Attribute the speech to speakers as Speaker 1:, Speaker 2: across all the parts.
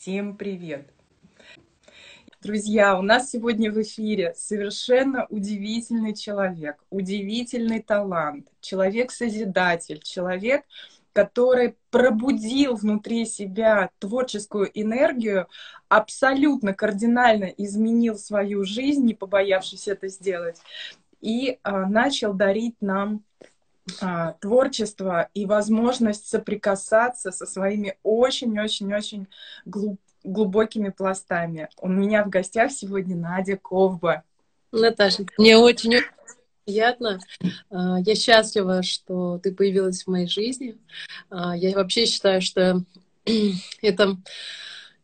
Speaker 1: Всем привет! Друзья, у нас сегодня в эфире совершенно удивительный человек, удивительный талант, человек-созидатель, человек, который пробудил внутри себя творческую энергию, абсолютно кардинально изменил свою жизнь, не побоявшись это сделать, и а, начал дарить нам творчество и возможность соприкасаться со своими очень-очень-очень глуп глубокими пластами. У меня в гостях сегодня Надя Ковба.
Speaker 2: Наташа, мне очень приятно. А, я счастлива, что ты появилась в моей жизни. А, я вообще считаю, что это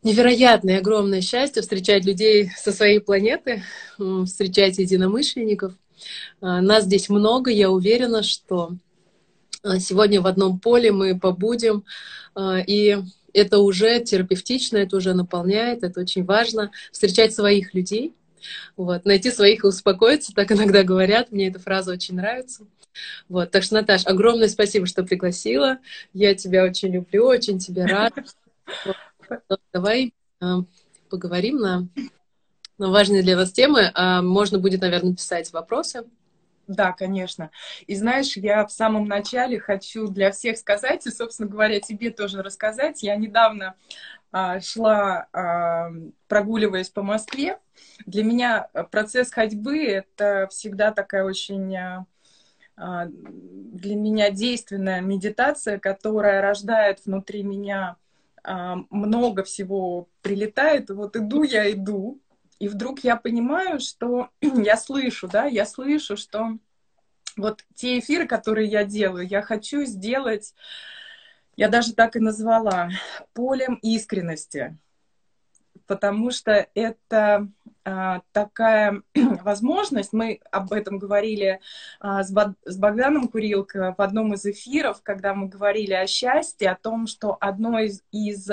Speaker 2: невероятное, огромное счастье встречать людей со своей планеты, встречать единомышленников. А, нас здесь много, я уверена, что сегодня в одном поле мы побудем, и это уже терапевтично, это уже наполняет, это очень важно, встречать своих людей, вот, найти своих и успокоиться, так иногда говорят, мне эта фраза очень нравится. Вот, так что, Наташ, огромное спасибо, что пригласила. Я тебя очень люблю, очень тебе рада. Давай поговорим на, на важные для вас темы. А можно будет, наверное, писать вопросы.
Speaker 1: Да, конечно. И знаешь, я в самом начале хочу для всех сказать, и, собственно говоря, тебе тоже рассказать. Я недавно а, шла, а, прогуливаясь по Москве. Для меня процесс ходьбы — это всегда такая очень а для меня действенная медитация, которая рождает внутри меня много всего прилетает. Вот иду я, иду, и вдруг я понимаю, что я слышу, да, я слышу, что вот те эфиры, которые я делаю, я хочу сделать, я даже так и назвала, полем искренности. Потому что это а, такая возможность, мы об этом говорили а, с, Бог, с Богданом Курилко в одном из эфиров, когда мы говорили о счастье, о том, что одно из, из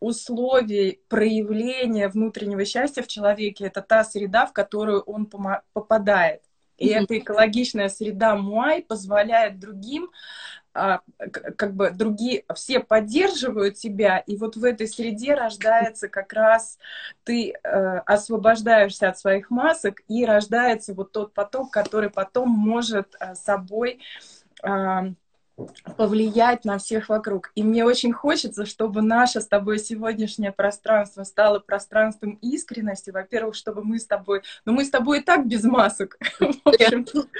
Speaker 1: условий проявления внутреннего счастья в человеке это та среда, в которую он попадает. И mm-hmm. эта экологичная среда Муай позволяет другим а, как бы другие все поддерживают тебя, и вот в этой среде рождается как раз ты э, освобождаешься от своих масок, и рождается вот тот поток, который потом может э, собой э, повлиять на всех вокруг. И мне очень хочется, чтобы наше с тобой сегодняшнее пространство стало пространством искренности. Во-первых, чтобы мы с тобой... Ну, мы с тобой и так без масок. В общем, тут,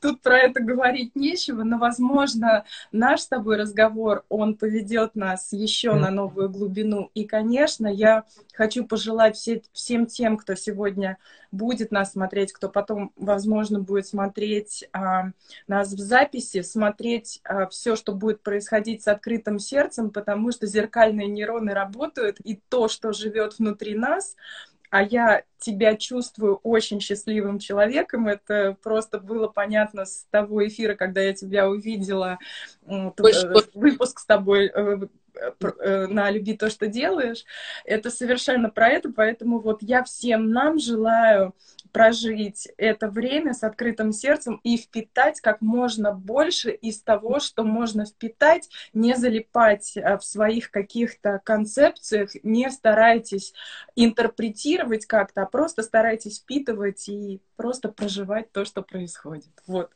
Speaker 1: тут, про это говорить нечего, но, возможно, наш с тобой разговор, он поведет нас еще на новую глубину. И, конечно, я хочу пожелать все, всем тем, кто сегодня будет нас смотреть, кто потом, возможно, будет смотреть а, нас в записи, смотреть а, все, что будет происходить с открытым сердцем, потому что зеркальные нейроны работают, и то, что живет внутри нас, а я тебя чувствую очень счастливым человеком. Это просто было понятно с того эфира, когда я тебя увидела, Больше... выпуск с тобой э, Э, на «Люби то, что делаешь». Это совершенно про это, поэтому вот я всем нам желаю прожить это время с открытым сердцем и впитать как можно больше из того, что можно впитать, не залипать э, в своих каких-то концепциях, не старайтесь интерпретировать как-то, а просто старайтесь впитывать и просто проживать то, что происходит. Вот.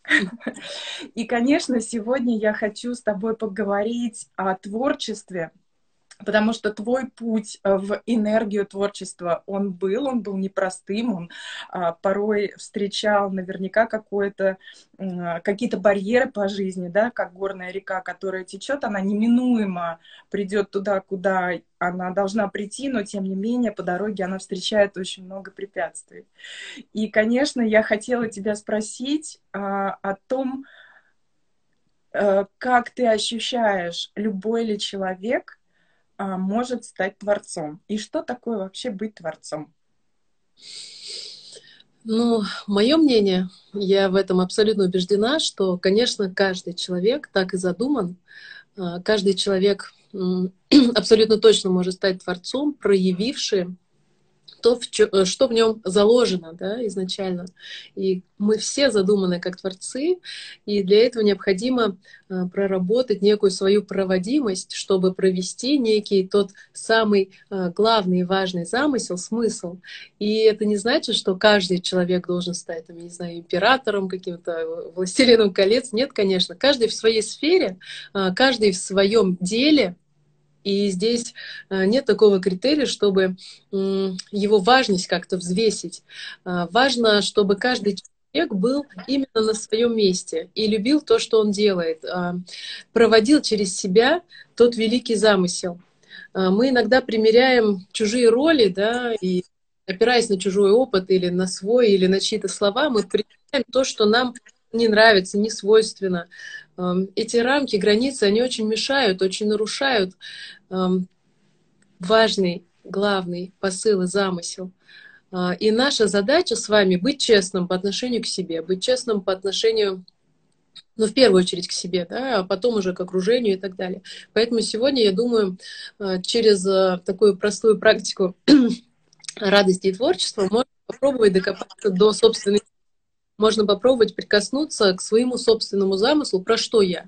Speaker 1: И, конечно, сегодня я хочу с тобой поговорить о творчестве, потому что твой путь э, в энергию творчества, он был, он был непростым, он а, порой встречал наверняка какое-то, а, какие-то барьеры по жизни, да, как горная река, которая течет, она неминуемо придет туда, куда она должна прийти, но тем не менее по дороге она встречает очень много препятствий. И, конечно, я хотела тебя спросить а, о том, как ты ощущаешь, любой ли человек — а, может стать творцом? И что такое вообще быть творцом?
Speaker 2: Ну, мое мнение, я в этом абсолютно убеждена, что, конечно, каждый человек так и задуман. А, каждый человек абсолютно точно может стать творцом, проявивший то, э, что в нем заложено да, изначально. И мы все задуманы как творцы, и для этого необходимо э, проработать некую свою проводимость, чтобы провести некий тот самый э, главный и важный замысел, смысл. И это не значит, что каждый человек должен стать, там, я не знаю, императором, каким-то властелином колец. Нет, конечно. Каждый в своей сфере, каждый в своем деле и здесь э, нет такого критерия, чтобы его важность как-то взвесить. Э, важно, чтобы каждый человек был именно на своем месте и любил то, что он делает, э, проводил через себя тот великий замысел. Мы иногда примеряем чужие роли, да, и опираясь на чужой опыт или на свой, или на чьи-то слова, мы примеряем то, что нам не нравится, не свойственно. Эм, эти рамки, границы, они очень мешают, очень нарушают эм, важный, главный посыл и замысел. А, и наша задача с вами быть честным по отношению к себе, быть честным по отношению, ну, в первую очередь к себе, да, а потом уже к окружению и так далее. Поэтому сегодня, я думаю, э, через э, такую простую практику радости и творчества можно попробовать докопаться до собственной можно попробовать прикоснуться к своему собственному замыслу, про что я.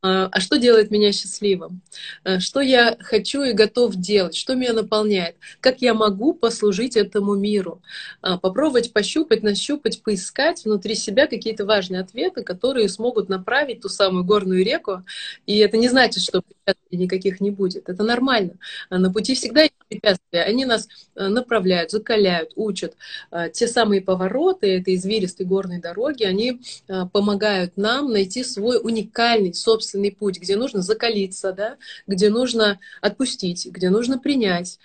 Speaker 2: А, а что делает меня счастливым? А, что я хочу и готов делать? Что меня наполняет? Как я могу послужить этому миру? А, попробовать пощупать, нащупать, поискать внутри себя какие-то важные ответы, которые смогут направить ту самую горную реку. И это не значит, что никаких не будет. Это нормально. На пути всегда есть препятствия. Они нас направляют, закаляют, учат. Те самые повороты этой извилистой горной дороги, они помогают нам найти свой уникальный собственный путь, где нужно закалиться, да, где нужно отпустить, где нужно принять.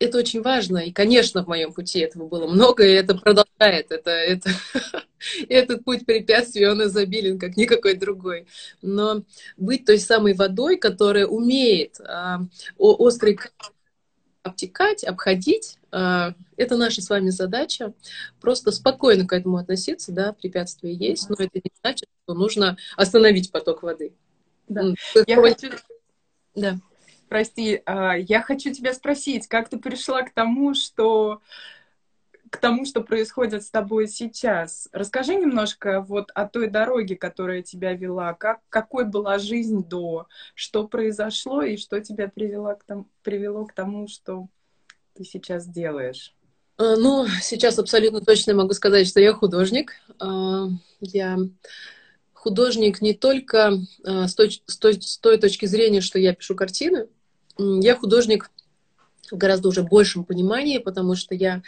Speaker 2: Это очень важно. И, конечно, в моем пути этого было много, и это продолжает. Это, это, этот путь препятствий, он изобилен, как никакой другой. Но быть той самой водой, которая умеет а, острый обтекать, обходить, а, это наша с вами задача. Просто спокойно к этому относиться, да, препятствия есть, но это не значит, что нужно остановить поток воды.
Speaker 1: Да. Я хочу... Да. Прости, а, я хочу тебя спросить, как ты пришла к тому, что к тому, что происходит с тобой сейчас. Расскажи немножко вот о той дороге, которая тебя вела. Как, какой была жизнь до? Что произошло и что тебя привело к, тому, привело к тому, что ты сейчас делаешь?
Speaker 2: Э, ну, сейчас абсолютно точно могу сказать, что я художник. Э, я художник не только э, с той, с той, с той точки зрения, что я пишу картины. Я художник в гораздо уже большем понимании, потому что я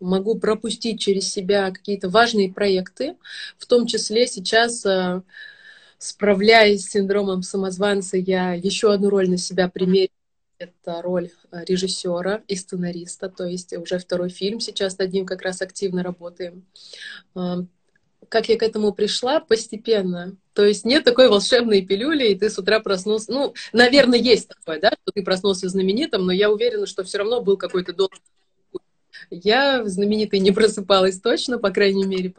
Speaker 2: могу пропустить через себя какие-то важные проекты, в том числе сейчас справляясь с синдромом самозванца, я еще одну роль на себя примерила это роль э, режиссера и сценариста, то есть уже второй фильм сейчас над ним как раз активно работаем. Как я к этому пришла? Постепенно. То есть нет такой волшебной пилюли, и ты с утра проснулся. Ну, наверное, есть такое, да, что ты проснулся знаменитым, но я уверена, что все равно был какой-то долгий я знаменитой не просыпалась точно, по крайней мере,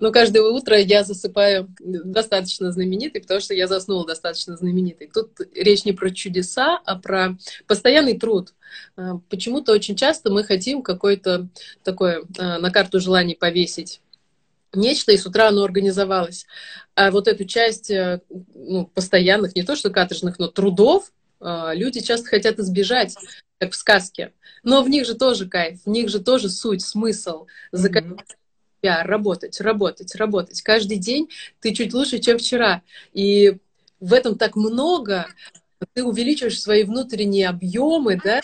Speaker 2: но каждое утро я засыпаю достаточно знаменитой, потому что я заснула достаточно знаменитой. Тут речь не про чудеса, а про постоянный труд. А, почему-то очень часто мы хотим какое-то такое а, на карту желаний повесить нечто, и с утра оно организовалось. А вот эту часть э, ну, постоянных, не то что каторжных, но трудов, а, люди часто хотят избежать, как в сказке. Но в них же тоже кайф, в них же тоже суть, смысл. Mm-hmm себя, работать, работать, работать. Каждый день ты чуть лучше, чем вчера. И в этом так много. Ты увеличиваешь свои внутренние объемы, да,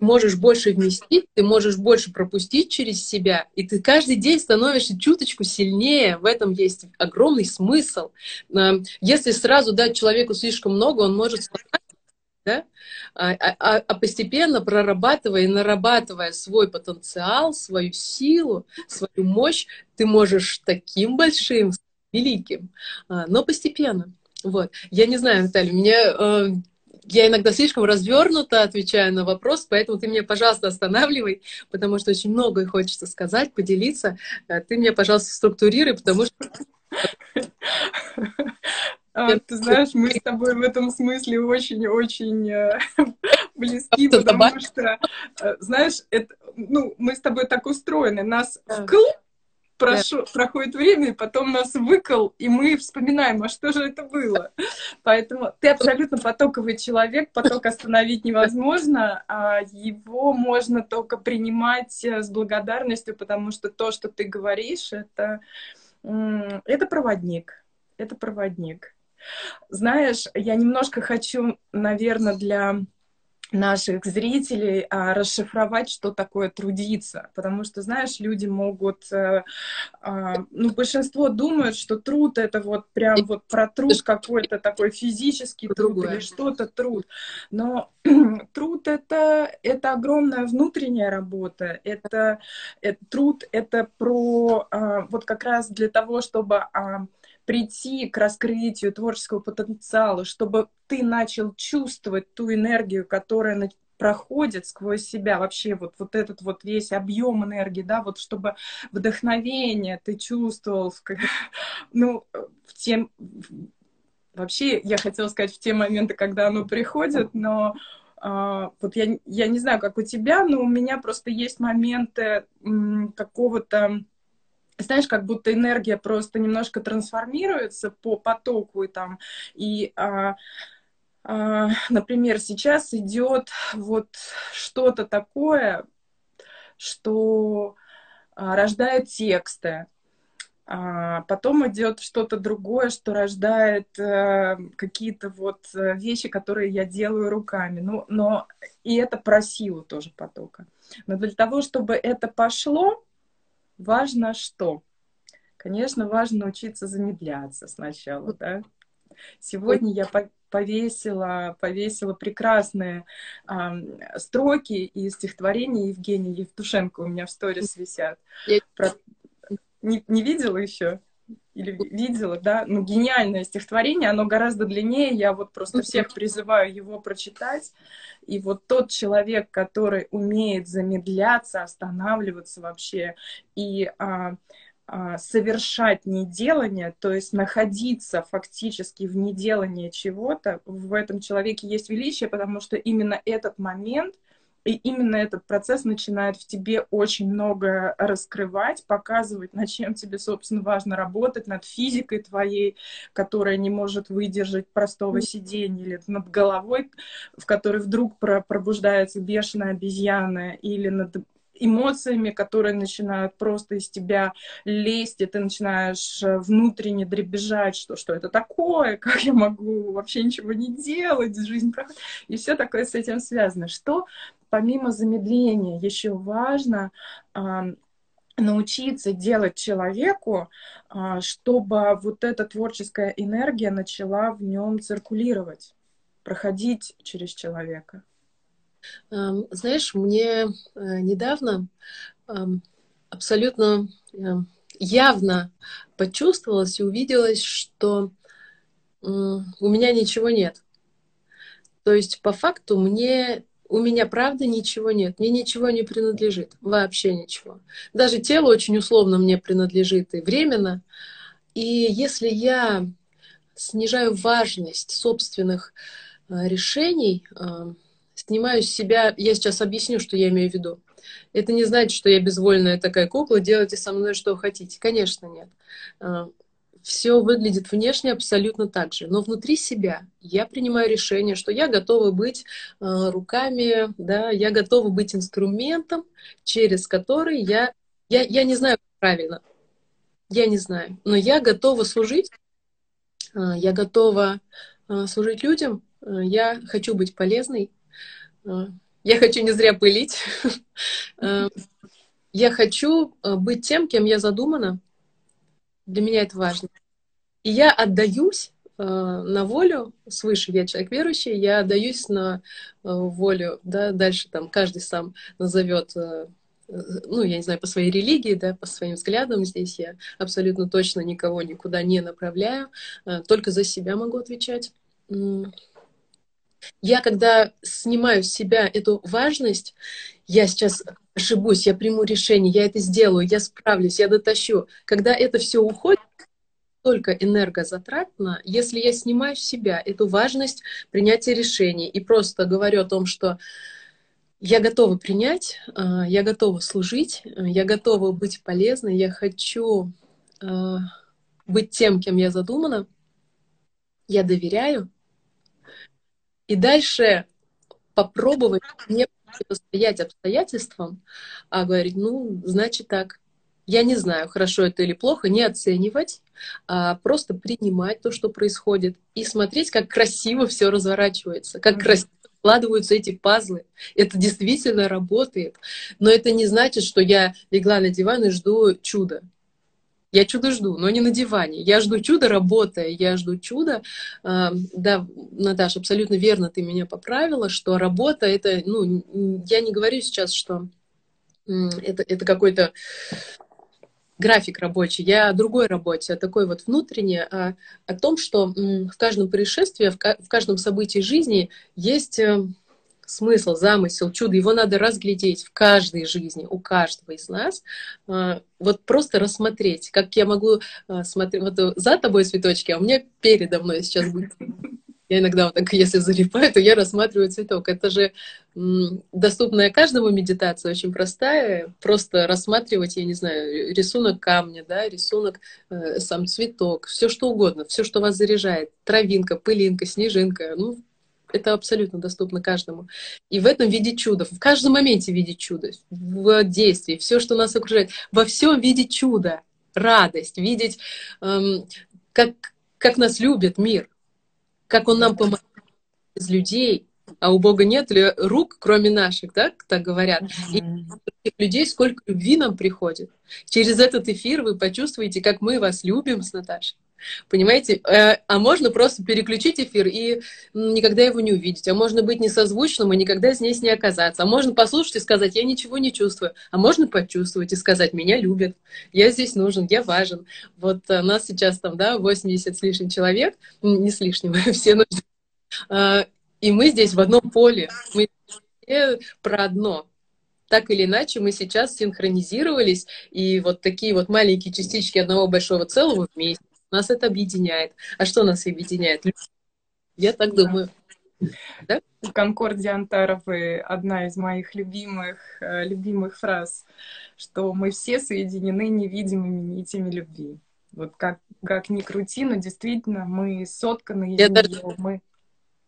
Speaker 2: можешь больше вместить, ты можешь больше пропустить через себя, и ты каждый день становишься чуточку сильнее. В этом есть огромный смысл. Если сразу дать человеку слишком много, он может да? А, а, а постепенно прорабатывая и нарабатывая свой потенциал, свою силу, свою мощь, ты можешь таким большим, великим, а, но постепенно. Вот. Я не знаю, Наталья, мне э, я иногда слишком развернуто отвечаю на вопрос, поэтому ты меня, пожалуйста, останавливай, потому что очень многое хочется сказать, поделиться. Э, ты меня, пожалуйста, структурируй, потому что
Speaker 1: А, ты знаешь, мы с тобой в этом смысле очень-очень э, близки, потому что, э, знаешь, это, ну, мы с тобой так устроены, нас вкл прошу, да. проходит время, и потом нас выкол, и мы вспоминаем, а что же это было. Поэтому ты абсолютно потоковый человек, поток остановить невозможно, а его можно только принимать э, с благодарностью, потому что то, что ты говоришь, это, это проводник. Это проводник. Знаешь, я немножко хочу, наверное, для наших зрителей а, расшифровать, что такое трудиться. Потому что, знаешь, люди могут... А, а, ну, большинство думают, что труд — это вот прям вот про труд какой-то такой физический труд Другое. или что-то труд. Но труд это, — это огромная внутренняя работа. Это, это труд — это про... А, вот как раз для того, чтобы... А, прийти к раскрытию творческого потенциала, чтобы ты начал чувствовать ту энергию, которая проходит сквозь себя. Вообще вот, вот этот вот весь объем энергии, да, вот чтобы вдохновение ты чувствовал, ну, в тем, вообще я хотела сказать в те моменты, когда оно приходит, но Uh, вот я, я не знаю, как у тебя, но у меня просто есть моменты какого-то знаешь, как будто энергия просто немножко трансформируется по потоку и там, и, а, а, например, сейчас идет вот что-то такое, что а, рождает тексты, а потом идет что-то другое, что рождает э, какие-то вот э, вещи, которые я делаю руками. Ну, но и это про силу тоже потока. Но для того, чтобы это пошло, важно что? Конечно, важно учиться замедляться сначала, да. Сегодня я повесила, повесила прекрасные э, строки из стихотворения Евгения Евтушенко у меня в сторис висят. Про... Не, не видела еще? Или видела, да? Ну, гениальное стихотворение, оно гораздо длиннее, я вот просто всех призываю его прочитать. И вот тот человек, который умеет замедляться, останавливаться вообще и а, а, совершать неделание, то есть находиться фактически в неделании чего-то, в этом человеке есть величие, потому что именно этот момент и именно этот процесс начинает в тебе очень много раскрывать, показывать, над чем тебе, собственно, важно работать, над физикой твоей, которая не может выдержать простого сидения, или над головой, в которой вдруг пробуждается бешеная обезьяна, или над эмоциями, которые начинают просто из тебя лезть, и ты начинаешь э, внутренне дребезжать, что, что это такое, как я могу вообще ничего не делать, жизнь проходит, и все такое с этим связано. Что помимо замедления еще важно научиться делать человеку, а, чтобы вот эта творческая энергия начала в нем циркулировать, проходить через человека.
Speaker 2: Знаешь, мне э, недавно абсолютно явно почувствовалось и увиделось, что у меня ничего нет. То есть по факту мне у меня правда ничего нет, мне ничего не принадлежит, вообще ничего. Даже тело очень условно мне принадлежит и временно. И если я снижаю важность собственных э, решений, снимаю с себя, я сейчас объясню, что я имею в виду. Это не значит, что я безвольная такая кукла, делайте со мной что хотите. Конечно, нет. Все выглядит внешне абсолютно так же, но внутри себя я принимаю решение, что я готова быть а, руками, да, я готова быть инструментом, через который я, я, я не знаю правильно, я не знаю, но я готова служить, а, я готова служить людям, я хочу быть полезной, а, я хочу не зря пылить. А, я хочу а, быть тем, кем я задумана. Для меня это важно. И я отдаюсь на волю свыше, я человек верующий, я отдаюсь на волю, да, дальше там каждый сам назовет ну, я не знаю, по своей религии, да, по своим взглядам здесь я абсолютно точно никого никуда не направляю, только за себя могу отвечать. Я, когда снимаю с себя эту важность, я сейчас ошибусь, я приму решение, я это сделаю, я справлюсь, я дотащу. Когда это все уходит, только энергозатратно, если я снимаю с себя эту важность принятия решений и просто говорю о том, что я готова принять, а, я готова служить, я готова быть полезной, я хочу а, быть тем, кем я задумана, я доверяю. И дальше попробовать не противостоять обстоятельствам, а говорить, ну, значит так, я не знаю, хорошо это или плохо, не оценивать, а просто принимать то, что происходит, и смотреть, как красиво все разворачивается, как красиво складываются эти пазлы. Это действительно работает. Но это не значит, что я легла на диван и жду чуда. Я чудо жду, но не на диване. Я жду чуда, работая. Я жду чуда. А, да, Наташа, абсолютно верно ты меня поправила, что работа это, ну, я не говорю сейчас, что это, это какой-то график рабочий, я о другой работе, о такой вот внутренней, о, о том, что в каждом происшествии, в, в каждом событии жизни есть э, смысл, замысел, чудо. Его надо разглядеть в каждой жизни, у каждого из нас. А, вот просто рассмотреть, как я могу а, смотреть, вот за тобой цветочки, а у меня передо мной сейчас будет я иногда вот так, если залипаю, то я рассматриваю цветок. Это же доступная каждому медитация, очень простая. Просто рассматривать, я не знаю, рисунок камня, да, рисунок, э, сам цветок, все что угодно, все, что вас заряжает. Травинка, пылинка, снежинка. Ну, это абсолютно доступно каждому. И в этом видеть чудо, в каждом моменте видеть чудо, в действии, все, что нас окружает, во всем видеть чудо, радость, видеть, эм, как, как нас любит мир, как Он нам помогает из людей, а у Бога нет ли рук, кроме наших, да, так говорят. И людей сколько любви нам приходит. Через этот эфир вы почувствуете, как мы вас любим с Наташей. Понимаете? Э, а можно просто переключить эфир и никогда его не увидеть. А можно быть несозвучным и никогда здесь не оказаться. А можно послушать и сказать, я ничего не чувствую. А можно почувствовать и сказать, меня любят, я здесь нужен, я важен. Вот э, нас сейчас там, да, 80 с лишним человек, не с лишним, все нужны. А, и мы здесь в одном поле. Мы про одно так или иначе мы сейчас синхронизировались, и вот такие вот маленькие частички одного большого целого вместе. Нас это объединяет. А что нас объединяет? Я так думаю.
Speaker 1: Да? Конкорди Антаровой одна из моих любимых, э, любимых фраз, что мы все соединены невидимыми нитями любви. Вот как, как ни крути, но действительно мы сотканы из Я нее, даже... мы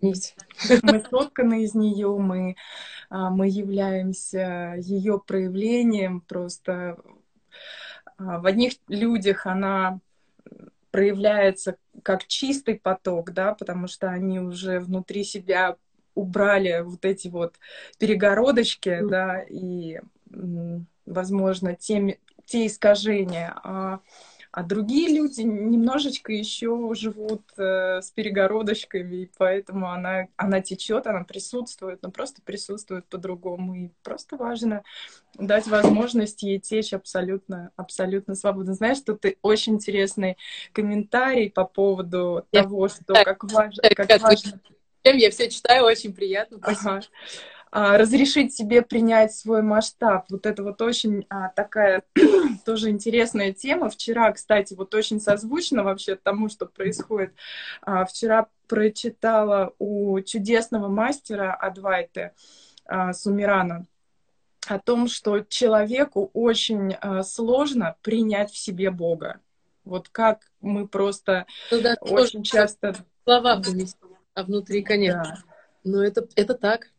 Speaker 1: мы сотканы из нее, мы, а, мы являемся ее проявлением. Просто а, в одних людях она проявляется как чистый поток, да, потому что они уже внутри себя убрали вот эти вот перегородочки, mm. да, и, возможно, те, те искажения. А а другие люди немножечко еще живут э, с перегородочками, и поэтому она, она течет, она присутствует, но просто присутствует по-другому. И просто важно дать возможность ей течь абсолютно, абсолютно свободно. Знаешь, тут очень интересный комментарий по поводу я того, что как важно... Как важно...
Speaker 2: Я все читаю, очень приятно. Ага.
Speaker 1: А, разрешить себе принять свой масштаб. Вот это вот очень а, такая тоже интересная тема. Вчера, кстати, вот очень созвучно вообще тому, что происходит. А, вчера прочитала у чудесного мастера Адвайты а, Сумирана о том, что человеку очень а, сложно принять в себе Бога. Вот как мы просто ну, да, очень часто...
Speaker 2: Слова поместим, а внутри, конечно. Да. Но это, это так.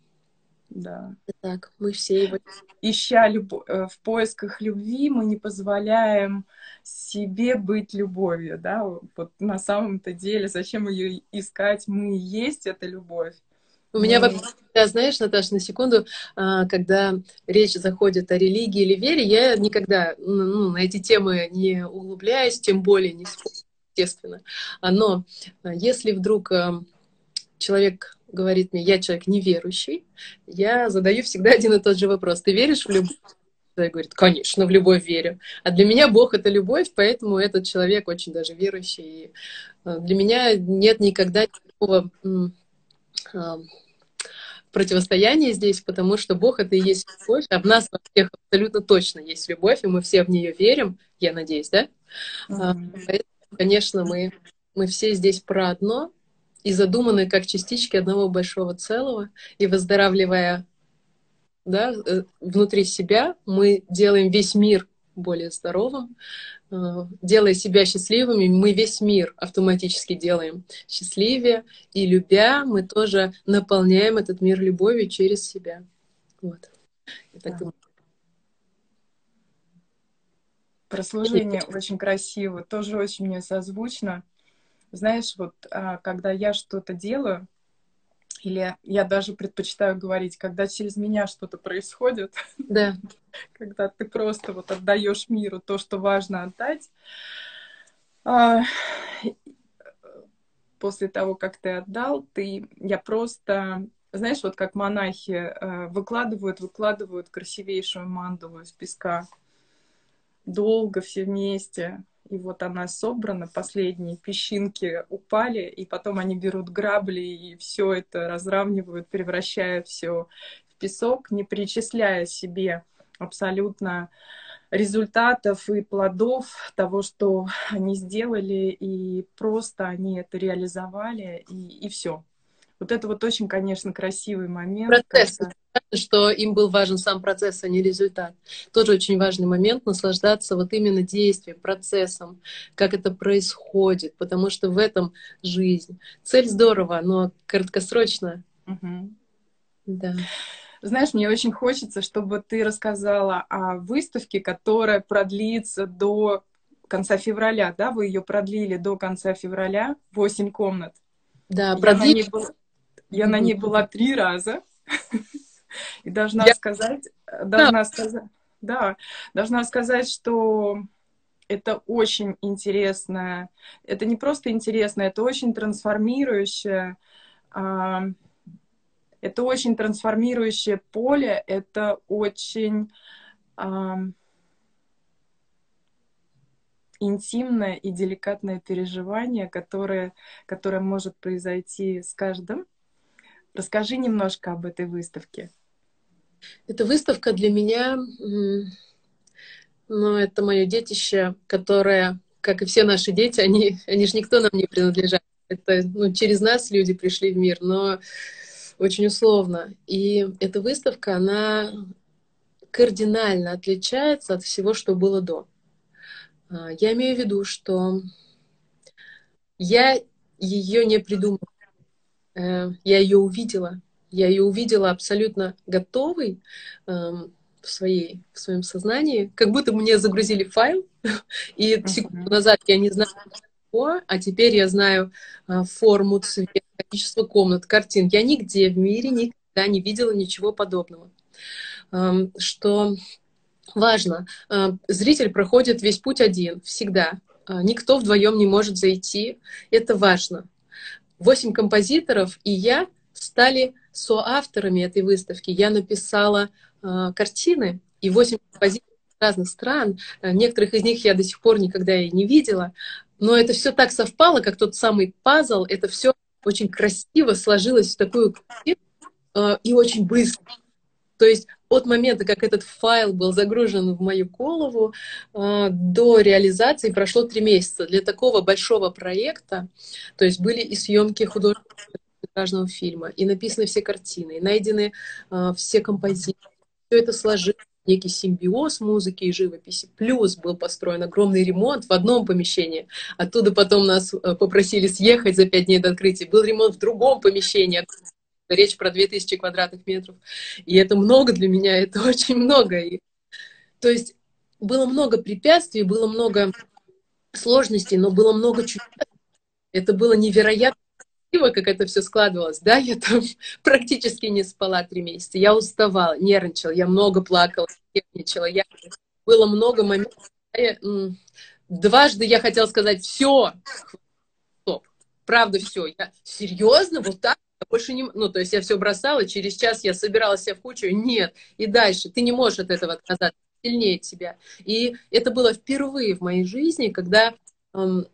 Speaker 1: Да.
Speaker 2: Так, мы все его...
Speaker 1: Ища люб... Э, в поисках любви, мы не позволяем себе быть любовью, да, вот на самом-то деле, зачем ее искать, мы и есть эта любовь.
Speaker 2: У меня вообще, знаешь, Наташа, на секунду, а, когда речь заходит о религии или вере, я никогда ну, на эти темы не углубляюсь, тем более не естественно. Но а, если вдруг а, человек говорит мне, я человек неверующий, я задаю всегда один и тот же вопрос. Ты веришь в любовь? Человек говорит, конечно, в любовь верю. А для меня Бог — это любовь, поэтому этот человек очень даже верующий. И э, для меня нет никогда никакого а, противостояния здесь, потому что Бог — это и есть любовь, а в нас во всех абсолютно точно есть любовь, и мы все в нее верим, я надеюсь, да? Mm-hmm. Поэтому, конечно, мы, мы все здесь про одно — и задуманы как частички одного большого целого, и выздоравливая да, э, внутри себя, мы делаем весь мир более здоровым, э, делая себя счастливыми, мы весь мир автоматически делаем счастливее, и любя, мы тоже наполняем этот мир любовью через себя. Вот. Я так думаю.
Speaker 1: Прослужение очень красиво, тоже очень мне созвучно. Знаешь, вот а, когда я что-то делаю, или я даже предпочитаю говорить, когда через меня что-то происходит,
Speaker 2: да.
Speaker 1: когда ты просто вот отдаешь миру то, что важно отдать, а, после того, как ты отдал, ты, я просто, знаешь, вот как монахи э, выкладывают, выкладывают красивейшую мандалу из песка, долго все вместе, и вот она собрана, последние песчинки упали, и потом они берут грабли и все это разравнивают, превращая все в песок, не причисляя себе абсолютно результатов и плодов того, что они сделали, и просто они это реализовали, и, и все. Вот это вот очень, конечно, красивый момент.
Speaker 2: Процесс, когда... что им был важен сам процесс, а не результат. Тоже очень важный момент наслаждаться вот именно действием, процессом, как это происходит, потому что в этом жизнь. Цель здорово, но краткосрочно.
Speaker 1: Угу.
Speaker 2: Да.
Speaker 1: Знаешь, мне очень хочется, чтобы ты рассказала о выставке, которая продлится до конца февраля, да? Вы ее продлили до конца февраля, 8 комнат.
Speaker 2: Да, продлили.
Speaker 1: Я на ней была три раза. И должна я... сказать, должна да. сказать, да, должна сказать, что это очень интересно. Это не просто интересно, это очень трансформирующее. А, это очень трансформирующее поле, это очень а, интимное и деликатное переживание, которое, которое может произойти с каждым. Расскажи немножко об этой выставке.
Speaker 2: Эта выставка для меня, ну, это мое детище, которое, как и все наши дети, они, они же никто нам не принадлежат. Это ну, через нас люди пришли в мир, но очень условно. И эта выставка, она кардинально отличается от всего, что было до. А, я имею в виду, что я ее не придумала я ее увидела. Я ее увидела абсолютно готовой эм, в, своей, в своем сознании, как будто мне загрузили файл, и секунду назад я не знала, что, а теперь я знаю э, форму, цвет, количество комнат, картин. Я нигде в мире никогда не видела ничего подобного. Эм, что важно, э, зритель проходит весь путь один, всегда. Никто вдвоем не может зайти. Это важно восемь композиторов и я стали соавторами этой выставки. Я написала э, картины, и восемь композиторов разных стран. Э, некоторых из них я до сих пор никогда и не видела. Но это все так совпало, как тот самый пазл. Это все очень красиво сложилось в такую картину э, и очень быстро. То есть от момента, как этот файл был загружен в мою голову, э, до реализации прошло три месяца. Для такого большого проекта, то есть были и съемки художественного фильма, и написаны все картины, и найдены э, все композиции. Все это сложилось некий симбиоз музыки и живописи. Плюс был построен огромный ремонт в одном помещении. Оттуда потом нас э, попросили съехать за пять дней до открытия. Был ремонт в другом помещении. Речь про 2000 квадратных метров. И это много для меня, это очень много. И, то есть было много препятствий, было много сложностей, но было много чудес. Это было невероятно красиво, как это все складывалось. Да, я там практически не спала три месяца. Я уставала, нервничала, я много плакала, нервничала. Я... Было много моментов. Я... Дважды я хотела сказать, все, стоп, правда, все. Я серьезно, вот так? Больше не... Ну, то есть я все бросала, через час я собирала себя в кучу. Нет. И дальше. Ты не можешь от этого отказаться. Сильнее тебя. И это было впервые в моей жизни, когда эм,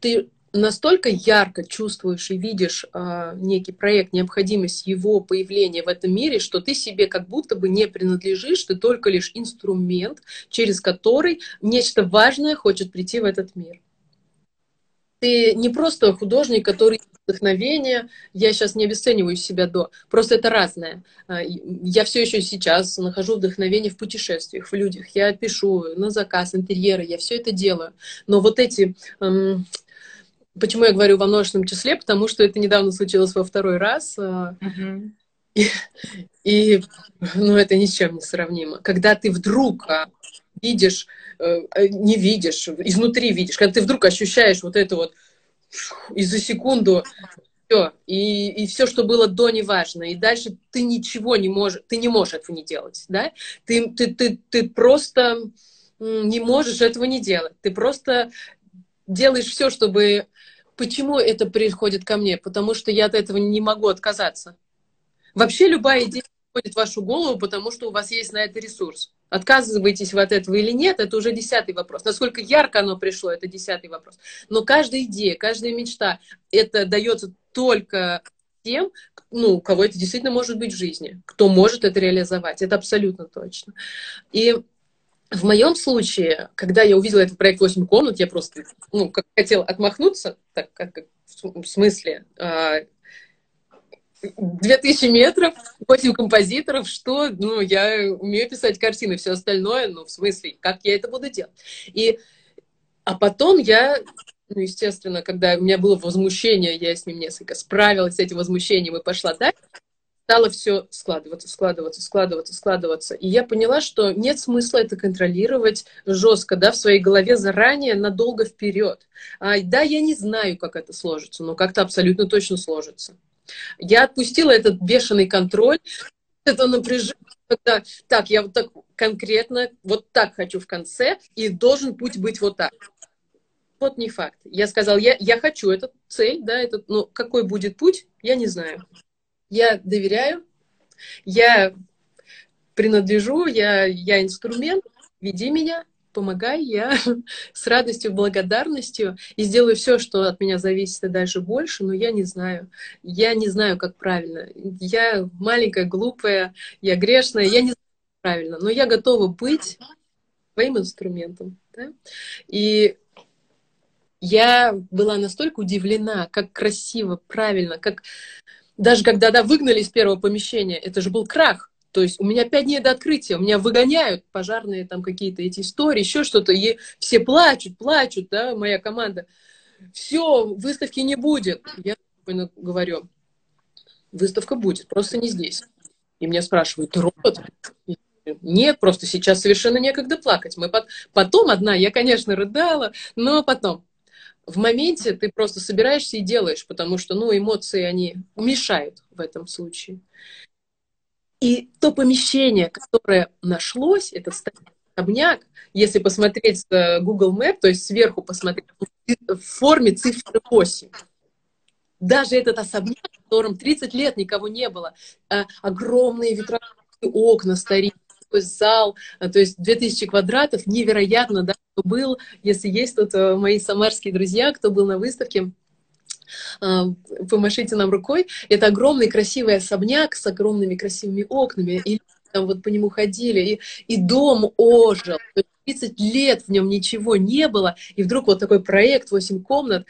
Speaker 2: ты настолько ярко чувствуешь и видишь э, некий проект, необходимость его появления в этом мире, что ты себе как будто бы не принадлежишь, ты только лишь инструмент, через который нечто важное хочет прийти в этот мир. Ты не просто художник, который вдохновение. Я сейчас не обесцениваю себя до. Просто это разное. А, я все еще сейчас нахожу вдохновение в путешествиях, в людях. Я пишу на заказ интерьеры, я все это делаю. Но вот эти... Эм, почему я говорю во множественном числе? Потому что это недавно случилось во второй раз. Uh-huh. И, и ну, это ни с чем не сравнимо. Когда ты вдруг а, видишь, не видишь, изнутри видишь, когда ты вдруг ощущаешь вот это вот и за секунду все. И, и все, что было до, не важно. И дальше ты ничего не можешь, ты не можешь этого не делать, да? Ты, ты, ты, ты просто не можешь этого не делать. Ты просто делаешь все, чтобы... Почему это приходит ко мне? Потому что я от этого не могу отказаться. Вообще любая идея приходит в вашу голову, потому что у вас есть на это ресурс. Отказываетесь вы от этого или нет, это уже десятый вопрос. Насколько ярко оно пришло, это десятый вопрос. Но каждая идея, каждая мечта, это дается только тем, ну, у кого это действительно может быть в жизни, кто может это реализовать. Это абсолютно точно. И в моем случае, когда я увидела этот проект «8 комнат», я просто, ну, как хотела отмахнуться, так как, в смысле, а, 2000 метров, 8 композиторов, что, ну, я умею писать картины, все остальное, ну, в смысле, как я это буду делать? И, а потом я, ну, естественно, когда у меня было возмущение, я с ним несколько справилась с этим возмущением и пошла дальше, стало все складываться, складываться, складываться, складываться. И я поняла, что нет смысла это контролировать жестко, да, в своей голове заранее, надолго вперед. А, да, я не знаю, как это сложится, но как-то абсолютно точно сложится. Я отпустила этот бешеный контроль, это напряжение, когда так, я вот так конкретно, вот так хочу в конце, и должен путь быть вот так. Вот не факт. Я сказала, я, я хочу эту цель, да, этот, но какой будет путь, я не знаю. Я доверяю, я принадлежу, я, я инструмент, веди меня, помогай, я с радостью, благодарностью и сделаю все, что от меня зависит и даже больше, но я не знаю. Я не знаю, как правильно. Я маленькая, глупая, я грешная, я не знаю, как правильно, но я готова быть своим инструментом. Да? И я была настолько удивлена, как красиво, правильно, как даже когда да, выгнали из первого помещения, это же был крах. То есть у меня пять дней до открытия, у меня выгоняют пожарные там какие-то эти истории, еще что-то, и все плачут, плачут, да, моя команда. Все, выставки не будет. Я говорю, выставка будет, просто не здесь. И меня спрашивают, робот? Нет, просто сейчас совершенно некогда плакать. Мы под... Потом одна, я, конечно, рыдала, но потом. В моменте ты просто собираешься и делаешь, потому что, ну, эмоции, они мешают в этом случае. И то помещение, которое нашлось, этот особняк, если посмотреть э, Google Map, то есть сверху посмотреть, в форме цифры 8. Даже этот особняк, в котором 30 лет никого не было, э, огромные ветровые окна старинные, зал, э, то есть 2000 квадратов, невероятно, да, кто был, если есть тут мои самарские друзья, кто был на выставке, помашите нам рукой. Это огромный красивый особняк с огромными красивыми окнами. И там вот по нему ходили, и, и дом ожил. 30 лет в нем ничего не было, и вдруг вот такой проект, 8 комнат,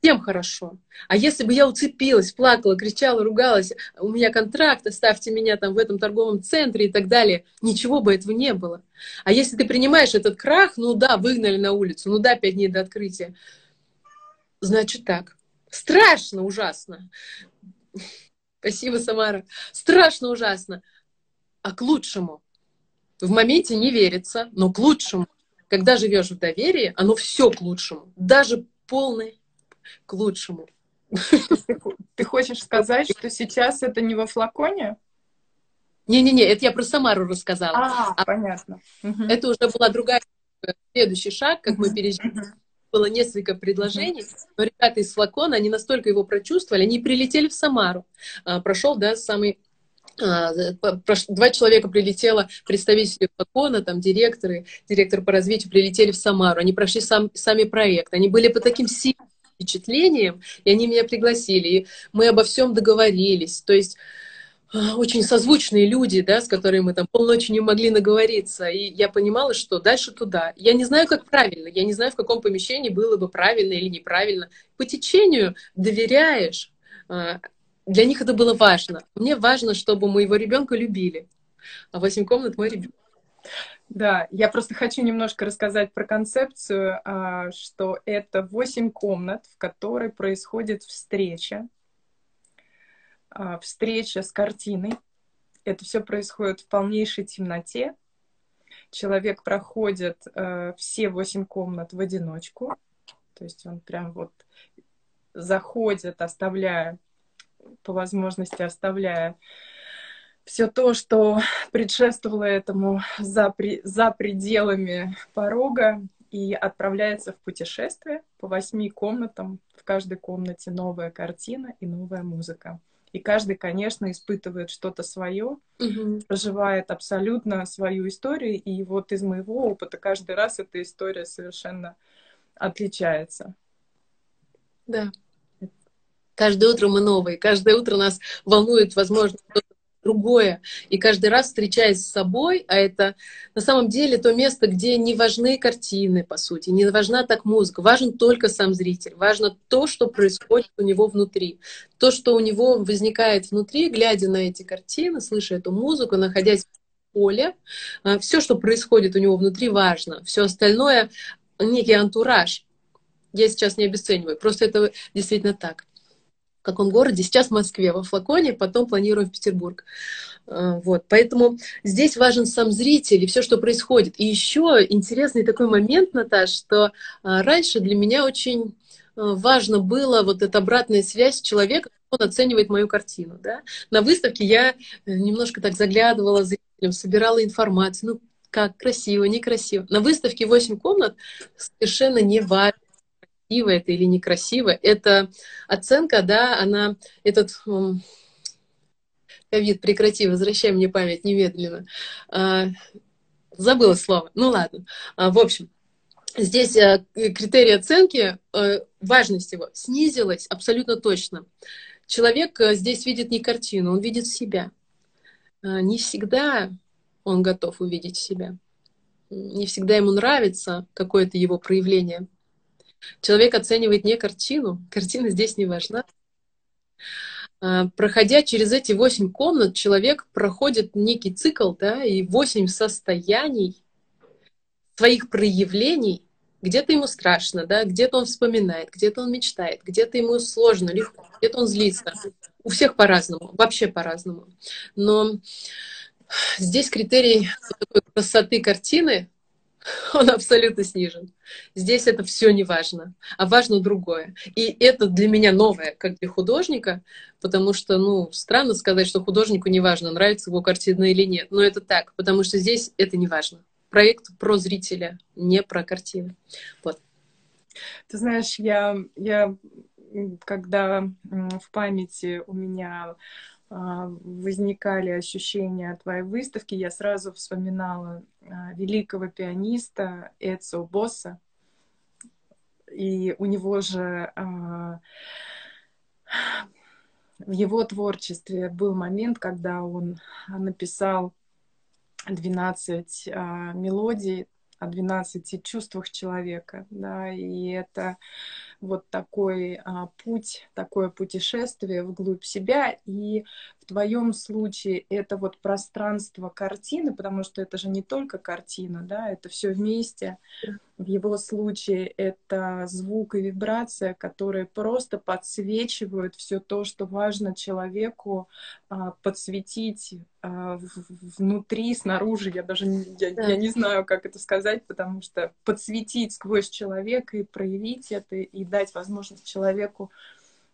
Speaker 2: всем хорошо. А если бы я уцепилась, плакала, кричала, ругалась, у меня контракт, оставьте меня там в этом торговом центре и так далее, ничего бы этого не было. А если ты принимаешь этот крах, ну да, выгнали на улицу, ну да, пять дней до открытия, значит так. Страшно ужасно. Спасибо, Самара. Страшно ужасно. А к лучшему. В моменте не верится, но к лучшему. Когда живешь в доверии, оно все к лучшему. Даже полное к лучшему.
Speaker 1: Ты хочешь сказать, что сейчас это не во флаконе?
Speaker 2: Не-не-не, это я про Самару рассказала.
Speaker 1: А, а понятно.
Speaker 2: Это уже была другая следующий шаг, как мы пережили было несколько предложений, но ребята из флакона, они настолько его прочувствовали, они прилетели в Самару. А, прошел, да, самый а, два человека прилетело, представители флакона, там директоры, директор по развитию прилетели в Самару, они прошли сам, сами проект, они были по таким сильным впечатлением, и они меня пригласили, и мы обо всем договорились, то есть очень созвучные люди, да, с которыми мы там полночи не могли наговориться. И я понимала, что дальше туда. Я не знаю, как правильно, я не знаю, в каком помещении было бы правильно или неправильно. По течению доверяешь. А, для них это было важно. Мне важно, чтобы моего ребенка любили. А восемь комнат мой ребенок.
Speaker 1: Да, я просто хочу немножко рассказать про концепцию, а, что это восемь комнат, в которой происходит встреча а, встреча с картиной. Это все происходит в полнейшей темноте. Человек проходит э, все восемь комнат в одиночку. То есть он прям вот заходит, оставляя, по возможности оставляя все то, что предшествовало этому за, при, за пределами порога, и отправляется в путешествие по восьми комнатам. В каждой комнате новая картина и новая музыка. И каждый, конечно, испытывает что-то свое, угу. проживает абсолютно свою историю. И вот из моего опыта каждый раз эта история совершенно отличается.
Speaker 2: Да. Каждое утро мы новые, каждое утро нас волнует, возможно, другое. И каждый раз встречаясь с собой, а это на самом деле то место, где не важны картины, по сути, не важна так музыка, важен только сам зритель, важно то, что происходит у него внутри, то, что у него возникает внутри, глядя на эти картины, слыша эту музыку, находясь в поле, а, все, что происходит у него внутри, важно. Все остальное некий антураж. Я сейчас не обесцениваю, просто это действительно так каком городе. Сейчас в Москве, во флаконе, потом планируем в Петербург. А, вот. Поэтому здесь важен сам зритель и все, что происходит. И еще интересный такой момент, Наташ, что а, раньше для меня очень а, важно было вот эта обратная связь человека, он оценивает мою картину. Да? На выставке я э, немножко так заглядывала зрителям, собирала информацию, ну, как красиво, некрасиво. На выставке 8 комнат совершенно не важно, красиво это или некрасиво. Это оценка, да, она, этот ковид, прекрати, возвращай мне память немедленно. А, забыла слово. Ну ладно. А, в общем, здесь а, критерий оценки, а, важность его снизилась абсолютно точно. Человек а, здесь видит не картину, он видит себя. А, не всегда он готов увидеть себя. Не всегда ему нравится какое-то его проявление. Человек оценивает не картину, картина здесь не важна. А, проходя через эти восемь комнат, человек проходит некий цикл, да, и восемь состояний своих проявлений. Где-то ему страшно, да, где-то он вспоминает, где-то он мечтает, где-то ему сложно, легко, где-то он злится. У всех по-разному, вообще по-разному. Но здесь критерий такой красоты картины он абсолютно снижен. Здесь это все не важно, а важно другое. И это для меня новое, как для художника, потому что, ну, странно сказать, что художнику не важно, нравится его картина или нет. Но это так, потому что здесь это не важно. Проект про зрителя, не про картины. Вот.
Speaker 1: Ты знаешь, я, я когда в памяти у меня возникали ощущения от твоей выставки, я сразу вспоминала а, великого пианиста Эцио Босса. И у него же а, в его творчестве был момент, когда он написал 12 мелодий о 12 чувствах человека, да, и это вот такой а, путь, такое путешествие вглубь себя. И в твоем случае это вот пространство картины, потому что это же не только картина, да, это все вместе. В его случае это звук и вибрация, которые просто подсвечивают все то, что важно человеку а, подсветить а, внутри, снаружи. Я даже я, я не знаю, как это сказать, потому что подсветить сквозь человека и проявить это, и дать возможность человеку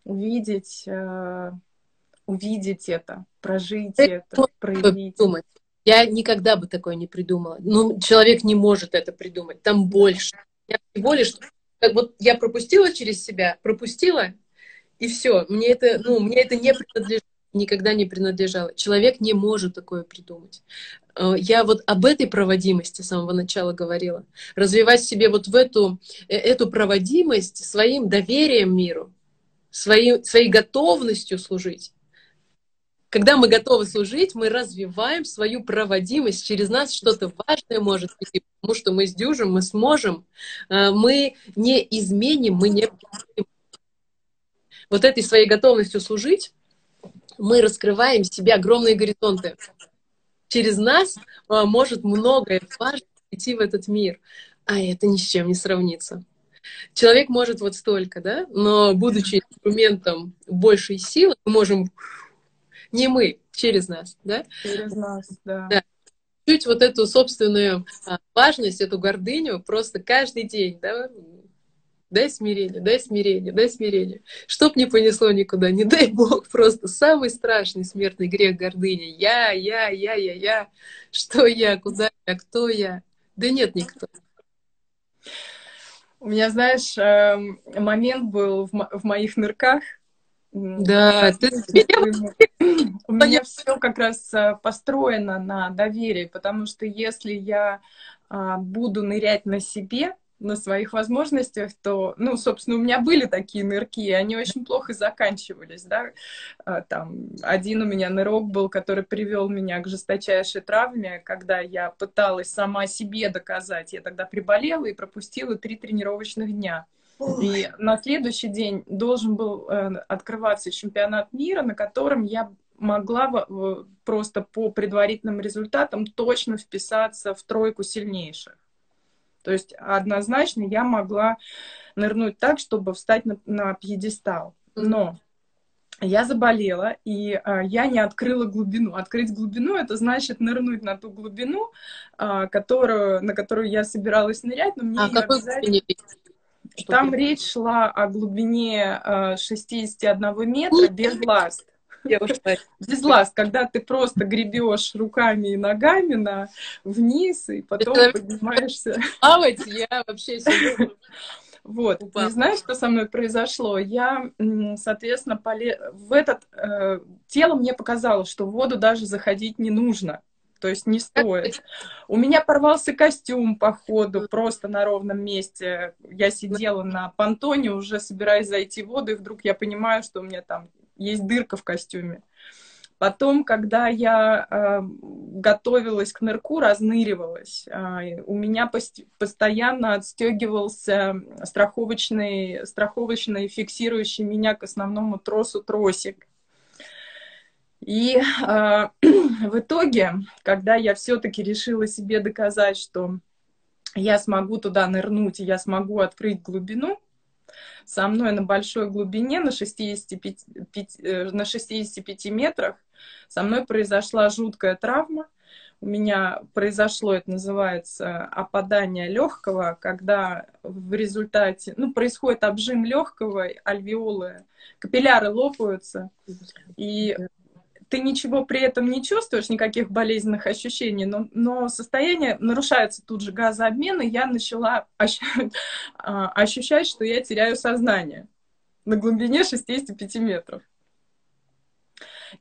Speaker 1: увидеть, э, увидеть это, прожить это, это проявить.
Speaker 2: Думать. Я никогда бы такое не придумала. Ну, человек не может это придумать. Там больше. Я всего лишь, как вот я пропустила через себя, пропустила, и все. Мне это, ну, мне это не принадлежит, никогда не принадлежало. Человек не может такое придумать. Э, я вот об этой проводимости с самого начала говорила. Развивать себе вот в эту, э, эту проводимость своим доверием миру, своей, своей готовностью служить Когда мы готовы служить, мы развиваем свою проводимость. Через нас что-то важное может быть, потому что мы сдюжим, мы сможем. Э, мы не изменим, мы не... Вот этой своей готовностью служить мы раскрываем себе огромные горизонты. Через нас э, может многое важное идти в этот мир, а это ни с чем не сравнится. Человек может вот столько, да, но будучи инструментом большей силы, мы можем не мы, через нас, да?
Speaker 1: Через нас, да. да.
Speaker 2: Чуть вот эту собственную а, важность, эту гордыню просто каждый день, да, дай смирение, дай смирение, дай смирение. Чтоб не понесло никуда, не дай Бог, просто самый страшный смертный грех гордыни. Я, я, я, я, я. Что я, куда я, кто я? Да нет никто.
Speaker 1: У меня, знаешь, эм, момент был в моих нырках,
Speaker 2: да, ты...
Speaker 1: У меня все как раз э, построено на доверии, потому что если я а, буду нырять на себе, на своих возможностях, то, ну, собственно, у меня были такие нырки, и они очень плохо заканчивались, да. А, там один у меня нырок был, который привел меня к жесточайшей травме, когда я пыталась сама себе доказать. Я тогда приболела и пропустила три тренировочных дня. И на следующий день должен был э, открываться чемпионат мира, на котором я могла просто по предварительным результатам точно вписаться в тройку сильнейших. То есть однозначно я могла нырнуть так, чтобы встать на, на пьедестал. Но я заболела, и а, я не открыла глубину. Открыть глубину это значит нырнуть на ту глубину, а, которую, на которую я собиралась нырять, но мне а какой обязательно... Там речь шла о глубине э, 61 метра без ласт. Без ласт, когда ты просто гребешь руками и ногами на вниз и потом Это... поднимаешься.
Speaker 2: Плавать я вообще сижу.
Speaker 1: Вот. Упал. И знаешь, что со мной произошло? Я, соответственно, поле... в этот э, тело мне показало, что в воду даже заходить не нужно то есть не стоит. У меня порвался костюм по ходу, просто на ровном месте. Я сидела на понтоне, уже собираясь зайти в воду, и вдруг я понимаю, что у меня там есть дырка в костюме. Потом, когда я э, готовилась к нырку, разныривалась, э, у меня пост- постоянно отстегивался страховочный, страховочный, фиксирующий меня к основному тросу тросик. И э, в итоге, когда я все-таки решила себе доказать, что я смогу туда нырнуть, и я смогу открыть глубину, со мной на большой глубине, на 65, 5, э, на 65 метрах, со мной произошла жуткая травма. У меня произошло, это называется, опадание легкого, когда в результате, ну, происходит обжим легкого, альвеолы, капилляры лопаются, и ты ничего при этом не чувствуешь, никаких болезненных ощущений, но, но состояние нарушается тут же газообмен, и я начала а, ощущать, что я теряю сознание на глубине 65 метров.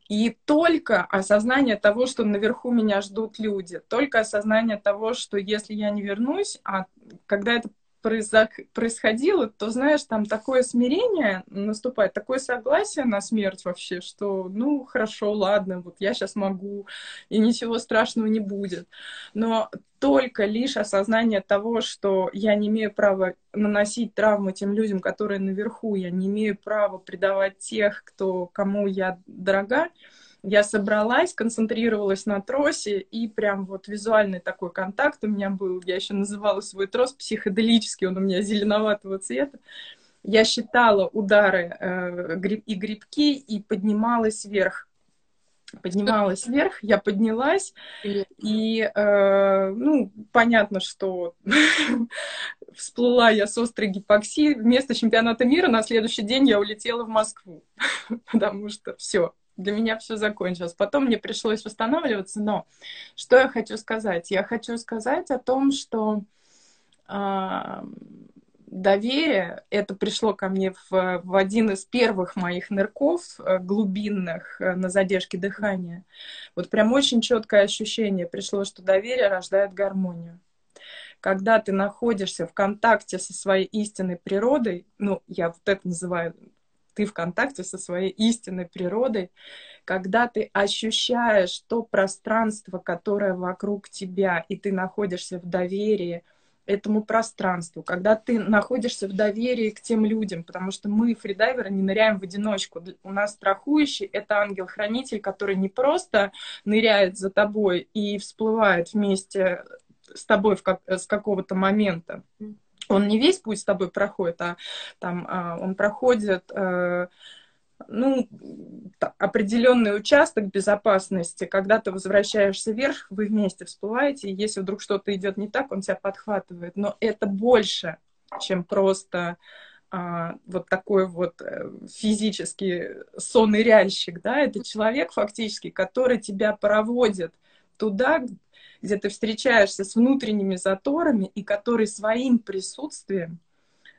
Speaker 1: И только осознание того, что наверху меня ждут люди, только осознание того, что если я не вернусь, а когда это происходило, то, знаешь, там такое смирение наступает, такое согласие на смерть вообще, что, ну, хорошо, ладно, вот я сейчас могу, и ничего страшного не будет. Но только лишь осознание того, что я не имею права наносить травму тем людям, которые наверху, я не имею права предавать тех, кто, кому я дорога, я собралась, концентрировалась на тросе, и прям вот визуальный такой контакт у меня был. Я еще называла свой трос психоделический, он у меня зеленоватого цвета. Я считала удары э, и грибки и поднималась вверх. Поднималась вверх, я поднялась, и, э, ну, понятно, что всплыла я с острой гипоксией. Вместо чемпионата мира на следующий день я улетела в Москву, потому что все, для меня все закончилось. Потом мне пришлось восстанавливаться, но что я хочу сказать? Я хочу сказать о том, что э, доверие, это пришло ко мне в, в один из первых моих нырков э, глубинных э, на задержке дыхания. Вот прям очень четкое ощущение пришло, что доверие рождает гармонию когда ты находишься в контакте со своей истинной природой, ну, я вот это называю ты в контакте со своей истинной природой, когда ты ощущаешь то пространство, которое вокруг тебя, и ты находишься в доверии этому пространству, когда ты находишься в доверии к тем людям, потому что мы, фридайверы, не ныряем в одиночку. У нас страхующий — это ангел-хранитель, который не просто ныряет за тобой и всплывает вместе с тобой в как, с какого-то момента. Он не весь путь с тобой проходит, а там а, он проходит э, ну, определенный участок безопасности, когда ты возвращаешься вверх, вы вместе всплываете, и если вдруг что-то идет не так, он тебя подхватывает. Но это больше, чем просто а, вот такой вот э, физический сон-ныряльщик, да, это человек фактически, который тебя проводит туда, где ты встречаешься с внутренними заторами и который своим присутствием,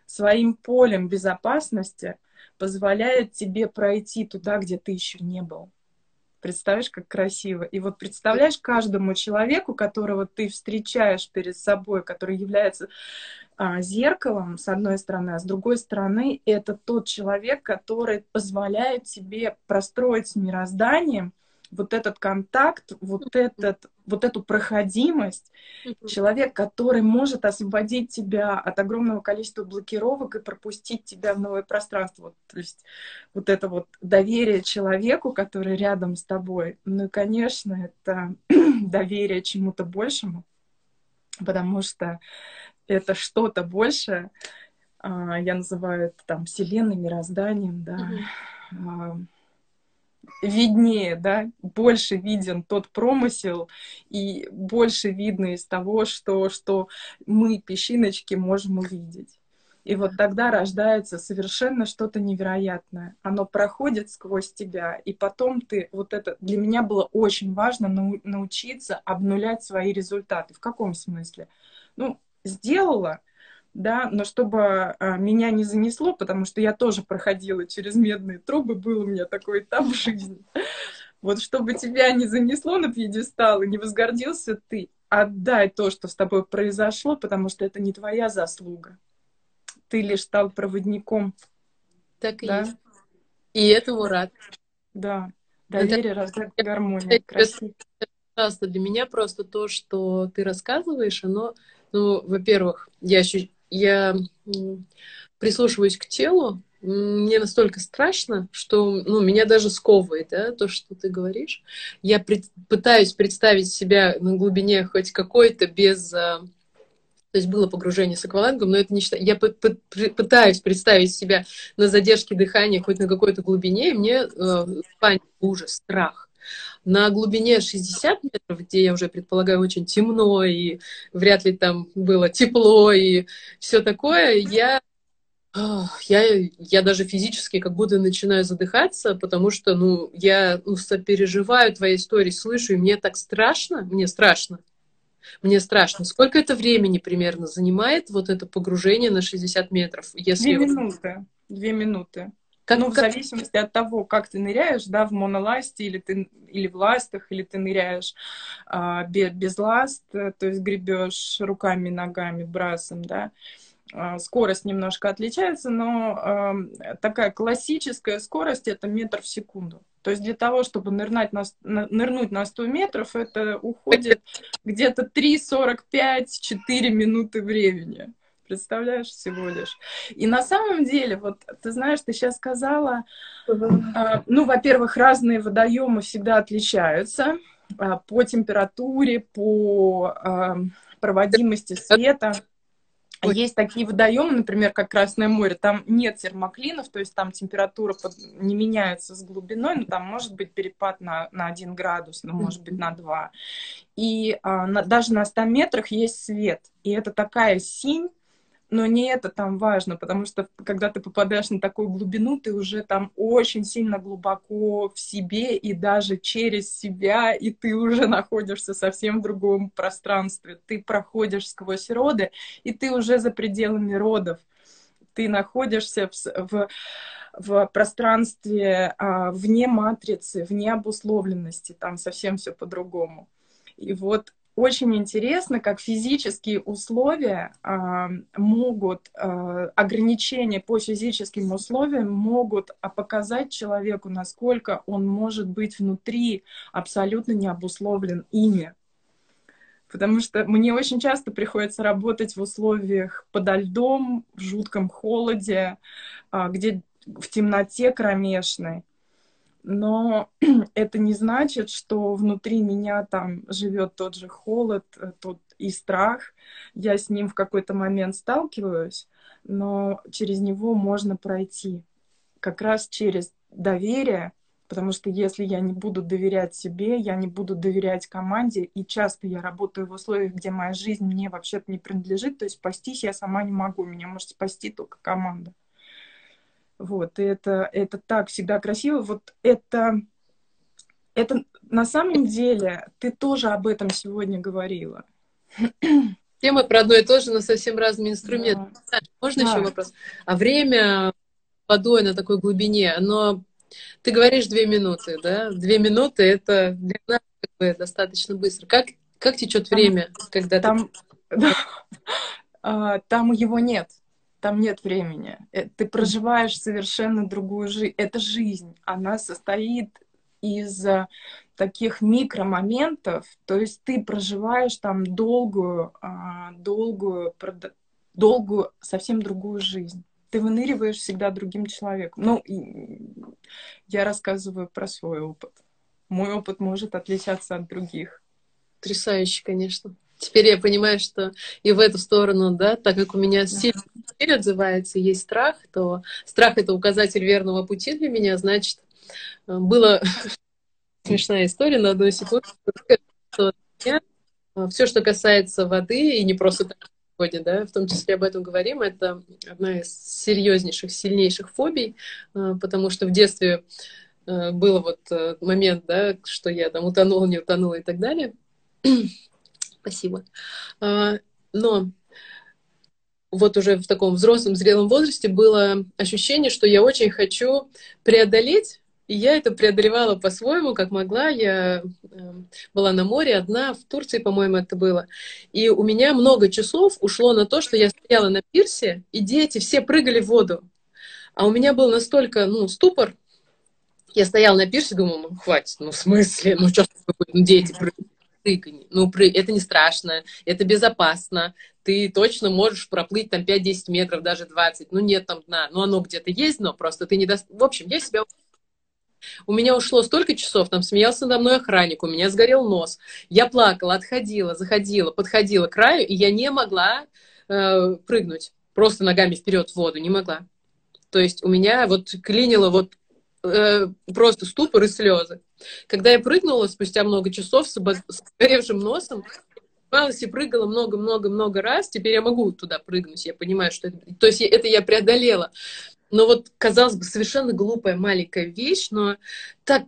Speaker 1: своим полем безопасности позволяет тебе пройти туда, где ты еще не был. Представляешь, как красиво. И вот представляешь каждому человеку, которого ты встречаешь перед собой, который является а, зеркалом, с одной стороны, а с другой стороны, это тот человек, который позволяет тебе простроить с мирозданием вот этот контакт, вот, этот, вот эту проходимость, человек, который может освободить тебя от огромного количества блокировок и пропустить тебя в новое пространство. Вот, то есть вот это вот доверие человеку, который рядом с тобой. Ну и, конечно, это доверие чему-то большему, потому что это что-то большее, а, я называю это там вселенной, мирозданием, да, mm-hmm виднее, да, больше виден тот промысел и больше видно из того, что, что мы, песчиночки, можем увидеть. И вот тогда рождается совершенно что-то невероятное. Оно проходит сквозь тебя, и потом ты, вот это, для меня было очень важно научиться обнулять свои результаты. В каком смысле? Ну, сделала, да, но чтобы а, меня не занесло, потому что я тоже проходила через медные трубы, был у меня такой этап в жизни. Вот чтобы тебя не занесло на пьедестал и не возгордился ты, отдай то, что с тобой произошло, потому что это не твоя заслуга. Ты лишь стал проводником.
Speaker 2: Так и да? есть. И этому рад.
Speaker 1: Да. Доверие, разряд, гармония. Красиво.
Speaker 2: Часто для меня просто то, что ты рассказываешь, оно, ну, во-первых, я ощущаю я прислушиваюсь к телу, мне настолько страшно, что ну, меня даже сковывает да, то, что ты говоришь. Я пред, пытаюсь представить себя на глубине хоть какой-то без... А, то есть было погружение с аквалангом, но это не считаю. Я пытаюсь представить себя на задержке дыхания хоть на какой-то глубине, и мне э, паника, ужас, страх на глубине 60 метров, где я уже предполагаю очень темно и вряд ли там было тепло и все такое, я я, я даже физически как будто начинаю задыхаться, потому что, ну, я ну, сопереживаю твоей истории, слышу, и мне так страшно, мне страшно. Мне страшно. Сколько это времени примерно занимает вот это погружение на 60 метров?
Speaker 1: Если... Две минуты. Две минуты. Как, ну, в как... зависимости от того, как ты ныряешь, да, в моноласте или ты или в ластах, или ты ныряешь а, без, без ласт, э, то есть гребешь руками, ногами, брасом, да. А, скорость немножко отличается, но а, такая классическая скорость это метр в секунду. То есть для того, чтобы нырнуть на, нырнуть на 100 метров, это уходит где-то 3-45-4 минуты времени представляешь, всего лишь. И на самом деле, вот ты знаешь, ты сейчас сказала, э, ну, во-первых, разные водоемы всегда отличаются э, по температуре, по э, проводимости света. Есть такие водоемы, например, как Красное море, там нет термоклинов, то есть там температура под... не меняется с глубиной, но там может быть перепад на, на 1 градус, но может быть на 2. И а, на, даже на 100 метрах есть свет, и это такая синь, но не это там важно, потому что когда ты попадаешь на такую глубину, ты уже там очень сильно глубоко в себе и даже через себя, и ты уже находишься совсем в другом пространстве. Ты проходишь сквозь роды, и ты уже за пределами родов. Ты находишься в, в, в пространстве а, вне матрицы, вне обусловленности, там совсем все по-другому. И вот очень интересно, как физические условия э, могут, э, ограничения по физическим условиям могут показать человеку, насколько он может быть внутри абсолютно не обусловлен ими. Потому что мне очень часто приходится работать в условиях подо льдом, в жутком холоде, э, где в темноте кромешной но это не значит, что внутри меня там живет тот же холод, э, тот и страх. Я с ним в какой-то момент сталкиваюсь, но через него можно пройти. Как раз через доверие, потому что если я не буду доверять себе, я не буду доверять команде, и часто я работаю в условиях, где моя жизнь мне вообще-то не принадлежит, то есть спастись я сама не могу, меня может спасти только команда. Вот, и это, это так всегда красиво. Вот это, это на самом деле, ты тоже об этом сегодня говорила.
Speaker 2: Тема про одно и то же, но совсем разными инструментами. Да. Можно да. еще вопрос? А время водой на такой глубине, но ты говоришь две минуты, да? Две минуты это для нас как бы достаточно быстро. Как, как течет время, там, когда
Speaker 1: там,
Speaker 2: ты...
Speaker 1: Да, а, там его нет там нет времени. Э, ты проживаешь совершенно другую жизнь. Это жизнь. Она состоит из э, таких микромоментов, то есть ты проживаешь там долгую, а, долгую, долгую, совсем другую жизнь. Ты выныриваешь всегда другим человеком. Ну, я рассказываю про свой опыт. Мой опыт может отличаться от других.
Speaker 2: Потрясающе, конечно. Теперь я понимаю, что и в эту сторону, да, так как у меня сильно теперь отзывается, есть страх, то страх это указатель верного пути для меня, значит, э, было смешная история на одну секунду, что э, все, что касается воды, и не просто так сегодня, да, в том числе об этом говорим, это одна из серьезнейших, сильнейших фобий, э, потому что в детстве был вот момент, да, что я там утонула, не утонула и так далее. Спасибо. А, но вот уже в таком взрослом, зрелом возрасте было ощущение, что я очень хочу преодолеть и я это преодолевала по-своему, как могла. Я э, была на море одна, в Турции, по-моему, это было. И у меня много часов ушло на то, что я стояла на пирсе, и дети все прыгали в воду. А у меня был настолько, ну, ступор. Я стояла на пирсе, думаю, ну, хватит, ну, в смысле, ну, что дети прыгают прыгай. Ну, это не страшно, это безопасно. Ты точно можешь проплыть там 5-10 метров, даже 20. Ну, нет там дна. Ну, оно где-то есть, но просто ты не даст... В общем, я себя... У меня ушло столько часов, там смеялся надо мной охранник, у меня сгорел нос. Я плакала, отходила, заходила, подходила к краю, и я не могла э, прыгнуть. Просто ногами вперед в воду, не могла. То есть у меня вот клинило вот э, просто ступор и слезы. Когда я прыгнула спустя много часов с горевшим носом, и прыгала много-много-много раз, теперь я могу туда прыгнуть, я понимаю, что это... То есть это я преодолела. Но вот, казалось бы, совершенно глупая маленькая вещь, но так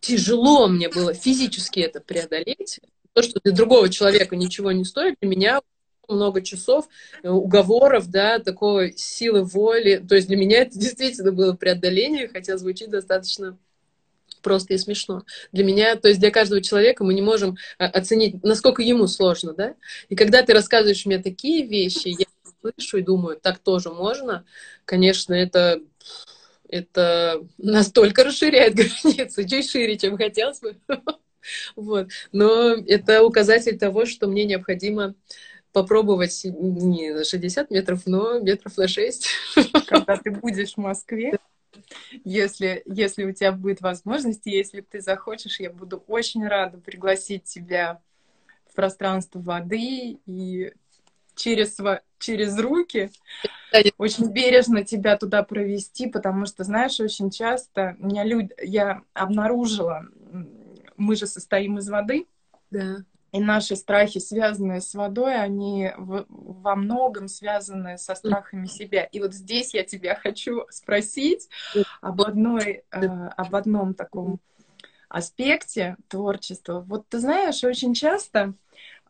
Speaker 2: тяжело мне было физически это преодолеть. То, что для другого человека ничего не стоит, для меня много часов э, уговоров, да, такой силы воли. То есть для меня это действительно было преодоление, хотя звучит достаточно просто и смешно. Для меня, то есть для каждого человека мы не можем а, оценить, насколько ему сложно, да? И когда ты рассказываешь мне такие вещи, я слышу и думаю, так тоже можно, конечно, это это настолько расширяет границы, чуть шире, чем хотелось бы. Вот. Но это указатель того, что мне необходимо попробовать не на 60 метров, но метров на 6.
Speaker 1: Когда ты будешь в Москве, если, если у тебя будет возможность, если ты захочешь, я буду очень рада пригласить тебя в пространство воды и через, через руки очень бережно тебя туда провести, потому что, знаешь, очень часто меня люди, я обнаружила, мы же состоим из воды,
Speaker 2: да.
Speaker 1: И наши страхи, связанные с водой, они в, во многом связаны со страхами себя. И вот здесь я тебя хочу спросить об, одной, э, об одном таком аспекте творчества. Вот ты знаешь, очень часто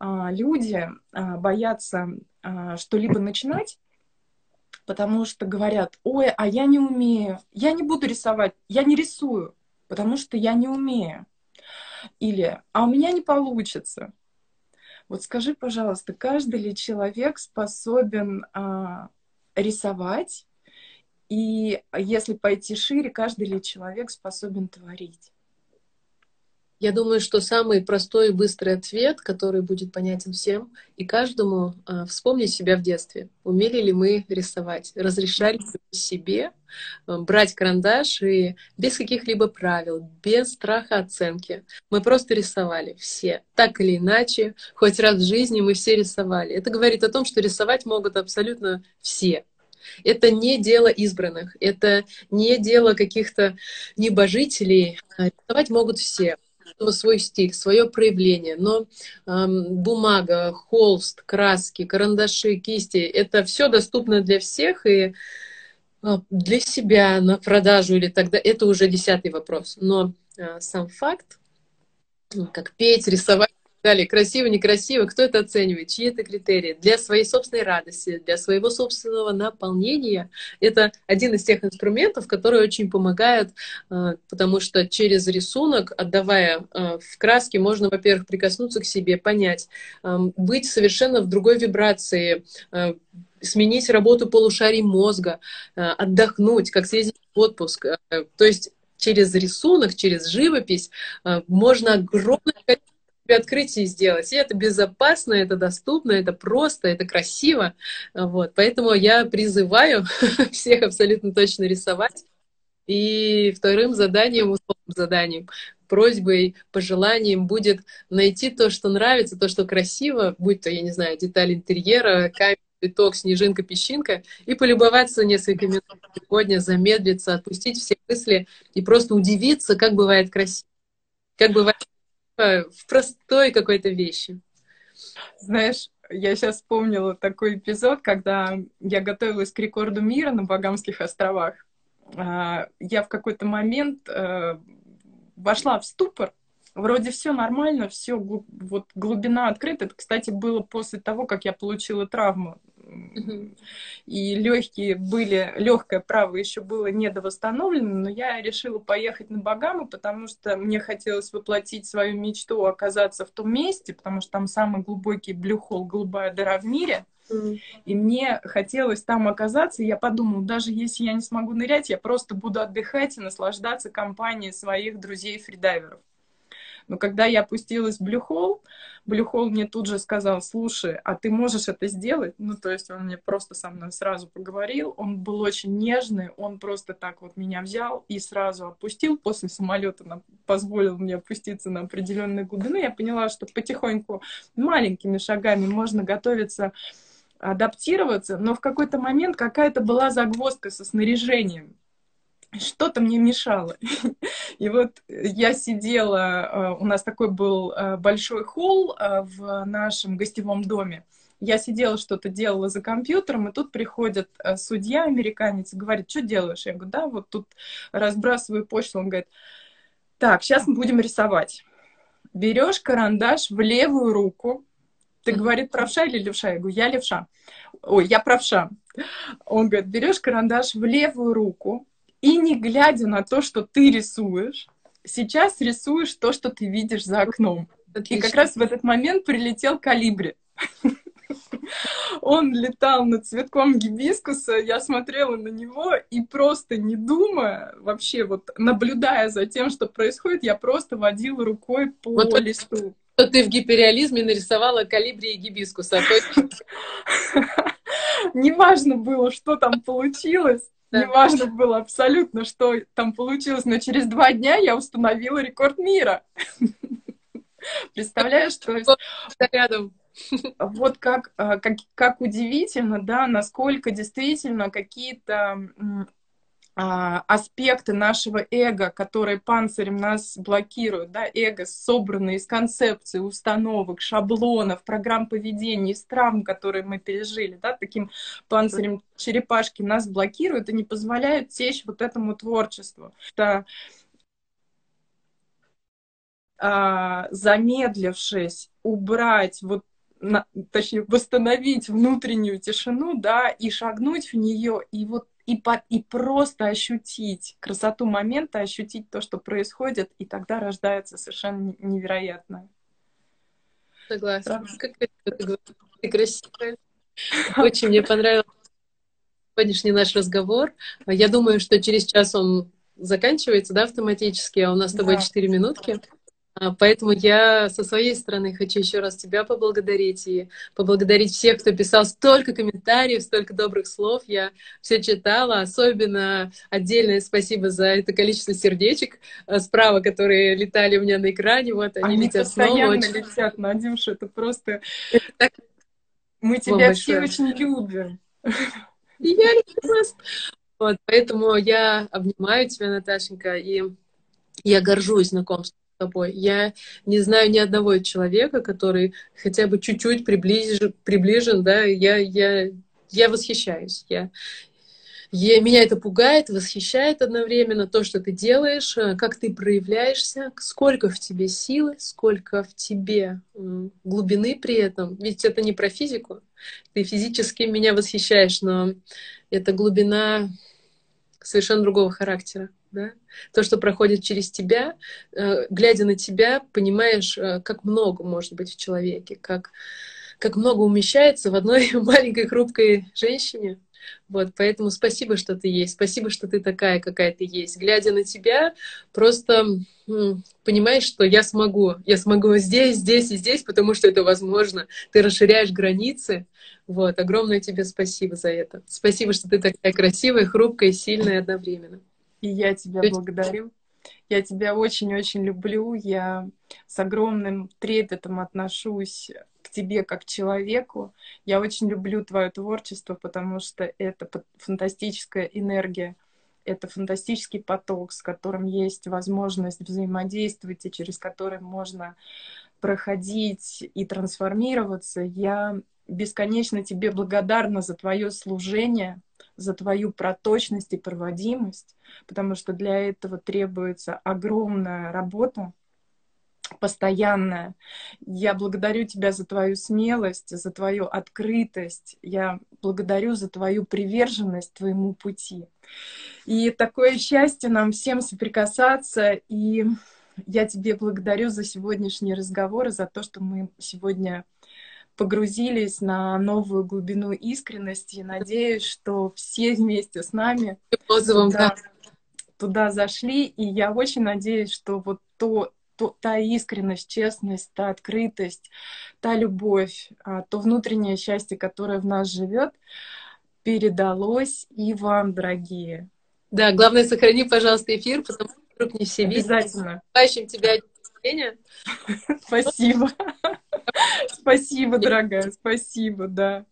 Speaker 1: э, люди э, боятся э, что-либо начинать, потому что говорят, ой, а я не умею, я не буду рисовать, я не рисую, потому что я не умею. Или, а у меня не получится. Вот скажи, пожалуйста, каждый ли человек способен а, рисовать? И если пойти шире, каждый ли человек способен творить?
Speaker 2: Я думаю, что самый простой и быстрый ответ, который будет понятен всем и каждому, э, вспомнить себя в детстве. Умели ли мы рисовать? Разрешали ли себе э, брать карандаш и без каких-либо правил, без страха оценки. Мы просто рисовали все, так или иначе, хоть раз в жизни мы все рисовали. Это говорит о том, что рисовать могут абсолютно все. Это не дело избранных, это не дело каких-то небожителей. Рисовать могут все свой стиль, свое проявление. Но эм, бумага, холст, краски, карандаши, кисти это все доступно для всех и э, для себя на продажу или тогда это уже десятый вопрос. Но э, сам факт, как петь, рисовать Далее, красиво, некрасиво, кто это оценивает, чьи это критерии? Для своей собственной радости, для своего собственного наполнения. Это один из тех инструментов, которые очень помогают, а, потому что через рисунок, отдавая а, в краски, можно, во-первых, прикоснуться к себе, понять, быть совершенно в другой вибрации, а, сменить работу полушарий мозга, отдохнуть, как съездить в отпуск. То есть через рисунок, через живопись можно огромное количество открытие сделать. И это безопасно, это доступно, это просто, это красиво. Вот. Поэтому я призываю всех абсолютно точно рисовать. И вторым заданием, условным заданием, просьбой, пожеланием будет найти то, что нравится, то, что красиво, будь то, я не знаю, деталь интерьера, камень, цветок, снежинка, песчинка, и полюбоваться несколько минут сегодня, замедлиться, отпустить все мысли и просто удивиться, как бывает красиво, как бывает в простой какой-то вещи.
Speaker 1: Знаешь, я сейчас вспомнила такой эпизод, когда я готовилась к рекорду мира на Багамских островах. А, я в какой-то момент э, вошла в ступор. Вроде все нормально, все вот глубина открыта. Это, кстати, было после того, как я получила травму и легкие были, легкое право еще было недовосстановлено, но я решила поехать на Багамы, потому что мне хотелось воплотить свою мечту оказаться в том месте, потому что там самый глубокий блюхол, голубая дыра в мире. И мне хотелось там оказаться, и я подумала, даже если я не смогу нырять, я просто буду отдыхать и наслаждаться компанией своих друзей-фридайверов. Но когда я опустилась в Блюхол, Блюхол мне тут же сказал, слушай, а ты можешь это сделать? Ну, то есть он мне просто со мной сразу поговорил, он был очень нежный, он просто так вот меня взял и сразу отпустил. После самолета нам позволил мне опуститься на определенные глубины. Я поняла, что потихоньку маленькими шагами можно готовиться адаптироваться, но в какой-то момент какая-то была загвоздка со снаряжением что-то мне мешало. И вот я сидела, э, у нас такой был э, большой холл э, в нашем гостевом доме. Я сидела, что-то делала за компьютером, и тут приходит судья американец и говорит, что делаешь? Я говорю, да, вот тут разбрасываю почту. Он говорит, так, сейчас мы будем рисовать. Берешь карандаш в левую руку, ты, говорит, правша или левша? Я говорю, я левша. Ой, я правша. Он говорит, берешь карандаш в левую руку, и не глядя на то, что ты рисуешь, сейчас рисуешь то, что ты видишь за окном. Отлично. И как раз в этот момент прилетел калибри. Он летал над цветком гибискуса, я смотрела на него и просто не думая, вообще вот наблюдая за тем, что происходит, я просто водила рукой по вот листу.
Speaker 2: Что ты в гиперреализме нарисовала калибри и гибискуса.
Speaker 1: Неважно было, что там получилось, да. Неважно было абсолютно, что там получилось, но через два дня я установила рекорд мира. Представляешь, то есть... Рядом. Вот как, а, как, как удивительно, да, насколько действительно какие-то аспекты нашего эго, которые панцирем нас блокируют, да, эго собранное из концепций, установок, шаблонов, программ поведения, из травм, которые мы пережили, да, таким панцирем черепашки нас блокируют и не позволяют течь вот этому творчеству. Это а, замедлившись, убрать вот на, точнее, восстановить внутреннюю тишину, да, и шагнуть в нее, и вот и, по, и просто ощутить красоту момента, ощутить то, что происходит, и тогда рождается совершенно невероятное.
Speaker 2: Согласна. Как ты красивая. Очень мне понравился сегодняшний наш разговор. Я думаю, что через час он заканчивается, да, автоматически, а у нас с тобой да. 4 минутки. А, поэтому я со своей стороны хочу еще раз тебя поблагодарить и поблагодарить всех, кто писал столько комментариев, столько добрых слов. Я все читала. Особенно отдельное спасибо за это количество сердечек а, справа, которые летали у меня на экране. Вот
Speaker 1: они, они летят снова. Очень... летят, Надюша. Это просто... Мы тебя все очень любим.
Speaker 2: Я люблю вас. Вот, поэтому я обнимаю тебя, Наташенька, и я горжусь знакомством тобой. Я не знаю ни одного человека, который хотя бы чуть-чуть приближен, приближен, да, я, я, я восхищаюсь. Я, я, меня это пугает, восхищает одновременно то, что ты делаешь, э, как ты проявляешься, сколько в тебе силы, сколько в тебе глубины при этом. Ведь это не про физику. Ты физически меня восхищаешь, но это глубина совершенно другого характера. Да? То, что проходит через тебя, э, глядя на тебя, понимаешь, э, как много может быть в человеке, как, как много умещается в одной маленькой хрупкой женщине. Вот, поэтому спасибо, что ты есть, спасибо, что ты такая, какая ты есть. Глядя на тебя, просто понимаешь, что я смогу, я смогу здесь, здесь и здесь, потому что это возможно. Ты расширяешь границы. Вот, огромное тебе спасибо за это. Спасибо, что ты такая красивая, хрупкая, сильная одновременно.
Speaker 1: И я тебя благодарю. Я тебя очень-очень люблю. Я с огромным трепетом отношусь тебе как человеку. Я очень люблю твое творчество, потому что это фантастическая энергия, это фантастический поток, с которым есть возможность взаимодействовать и через который можно проходить и трансформироваться. Я бесконечно тебе благодарна за твое служение, за твою проточность и проводимость, потому что для этого требуется огромная работа, постоянная. Я благодарю тебя за твою смелость, за твою открытость. Я благодарю за твою приверженность твоему пути. И такое счастье нам всем соприкасаться. И я тебе благодарю за сегодняшний разговор и за то, что мы сегодня погрузились на новую глубину искренности. Надеюсь, что все вместе с нами туда, туда зашли. И я очень надеюсь, что вот то, то, та искренность, честность, та открытость, та любовь, а, то внутреннее счастье, которое в нас живет, передалось и вам, дорогие.
Speaker 2: Да, главное, сохрани, пожалуйста, эфир, потому что вдруг не все
Speaker 1: видят. Обязательно.
Speaker 2: Спасибо тебя
Speaker 1: Спасибо. Спасибо, дорогая, спасибо, да.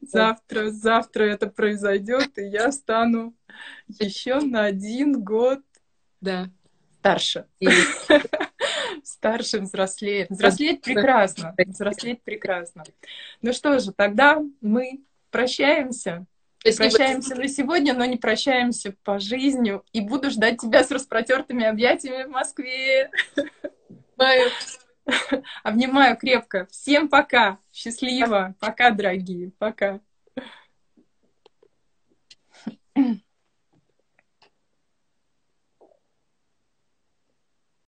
Speaker 1: Завтра, завтра это произойдет, и я стану еще на один год
Speaker 2: да.
Speaker 1: Старше. Старше, взрослеет. Взрослеть прекрасно. Взрослеть прекрасно. Ну что же, тогда мы прощаемся. Спасибо. Прощаемся на сегодня, но не прощаемся по жизни. И буду ждать тебя с распротертыми объятиями в Москве. Обнимаю. Обнимаю крепко. Всем пока. Счастливо. Пока, дорогие. Пока.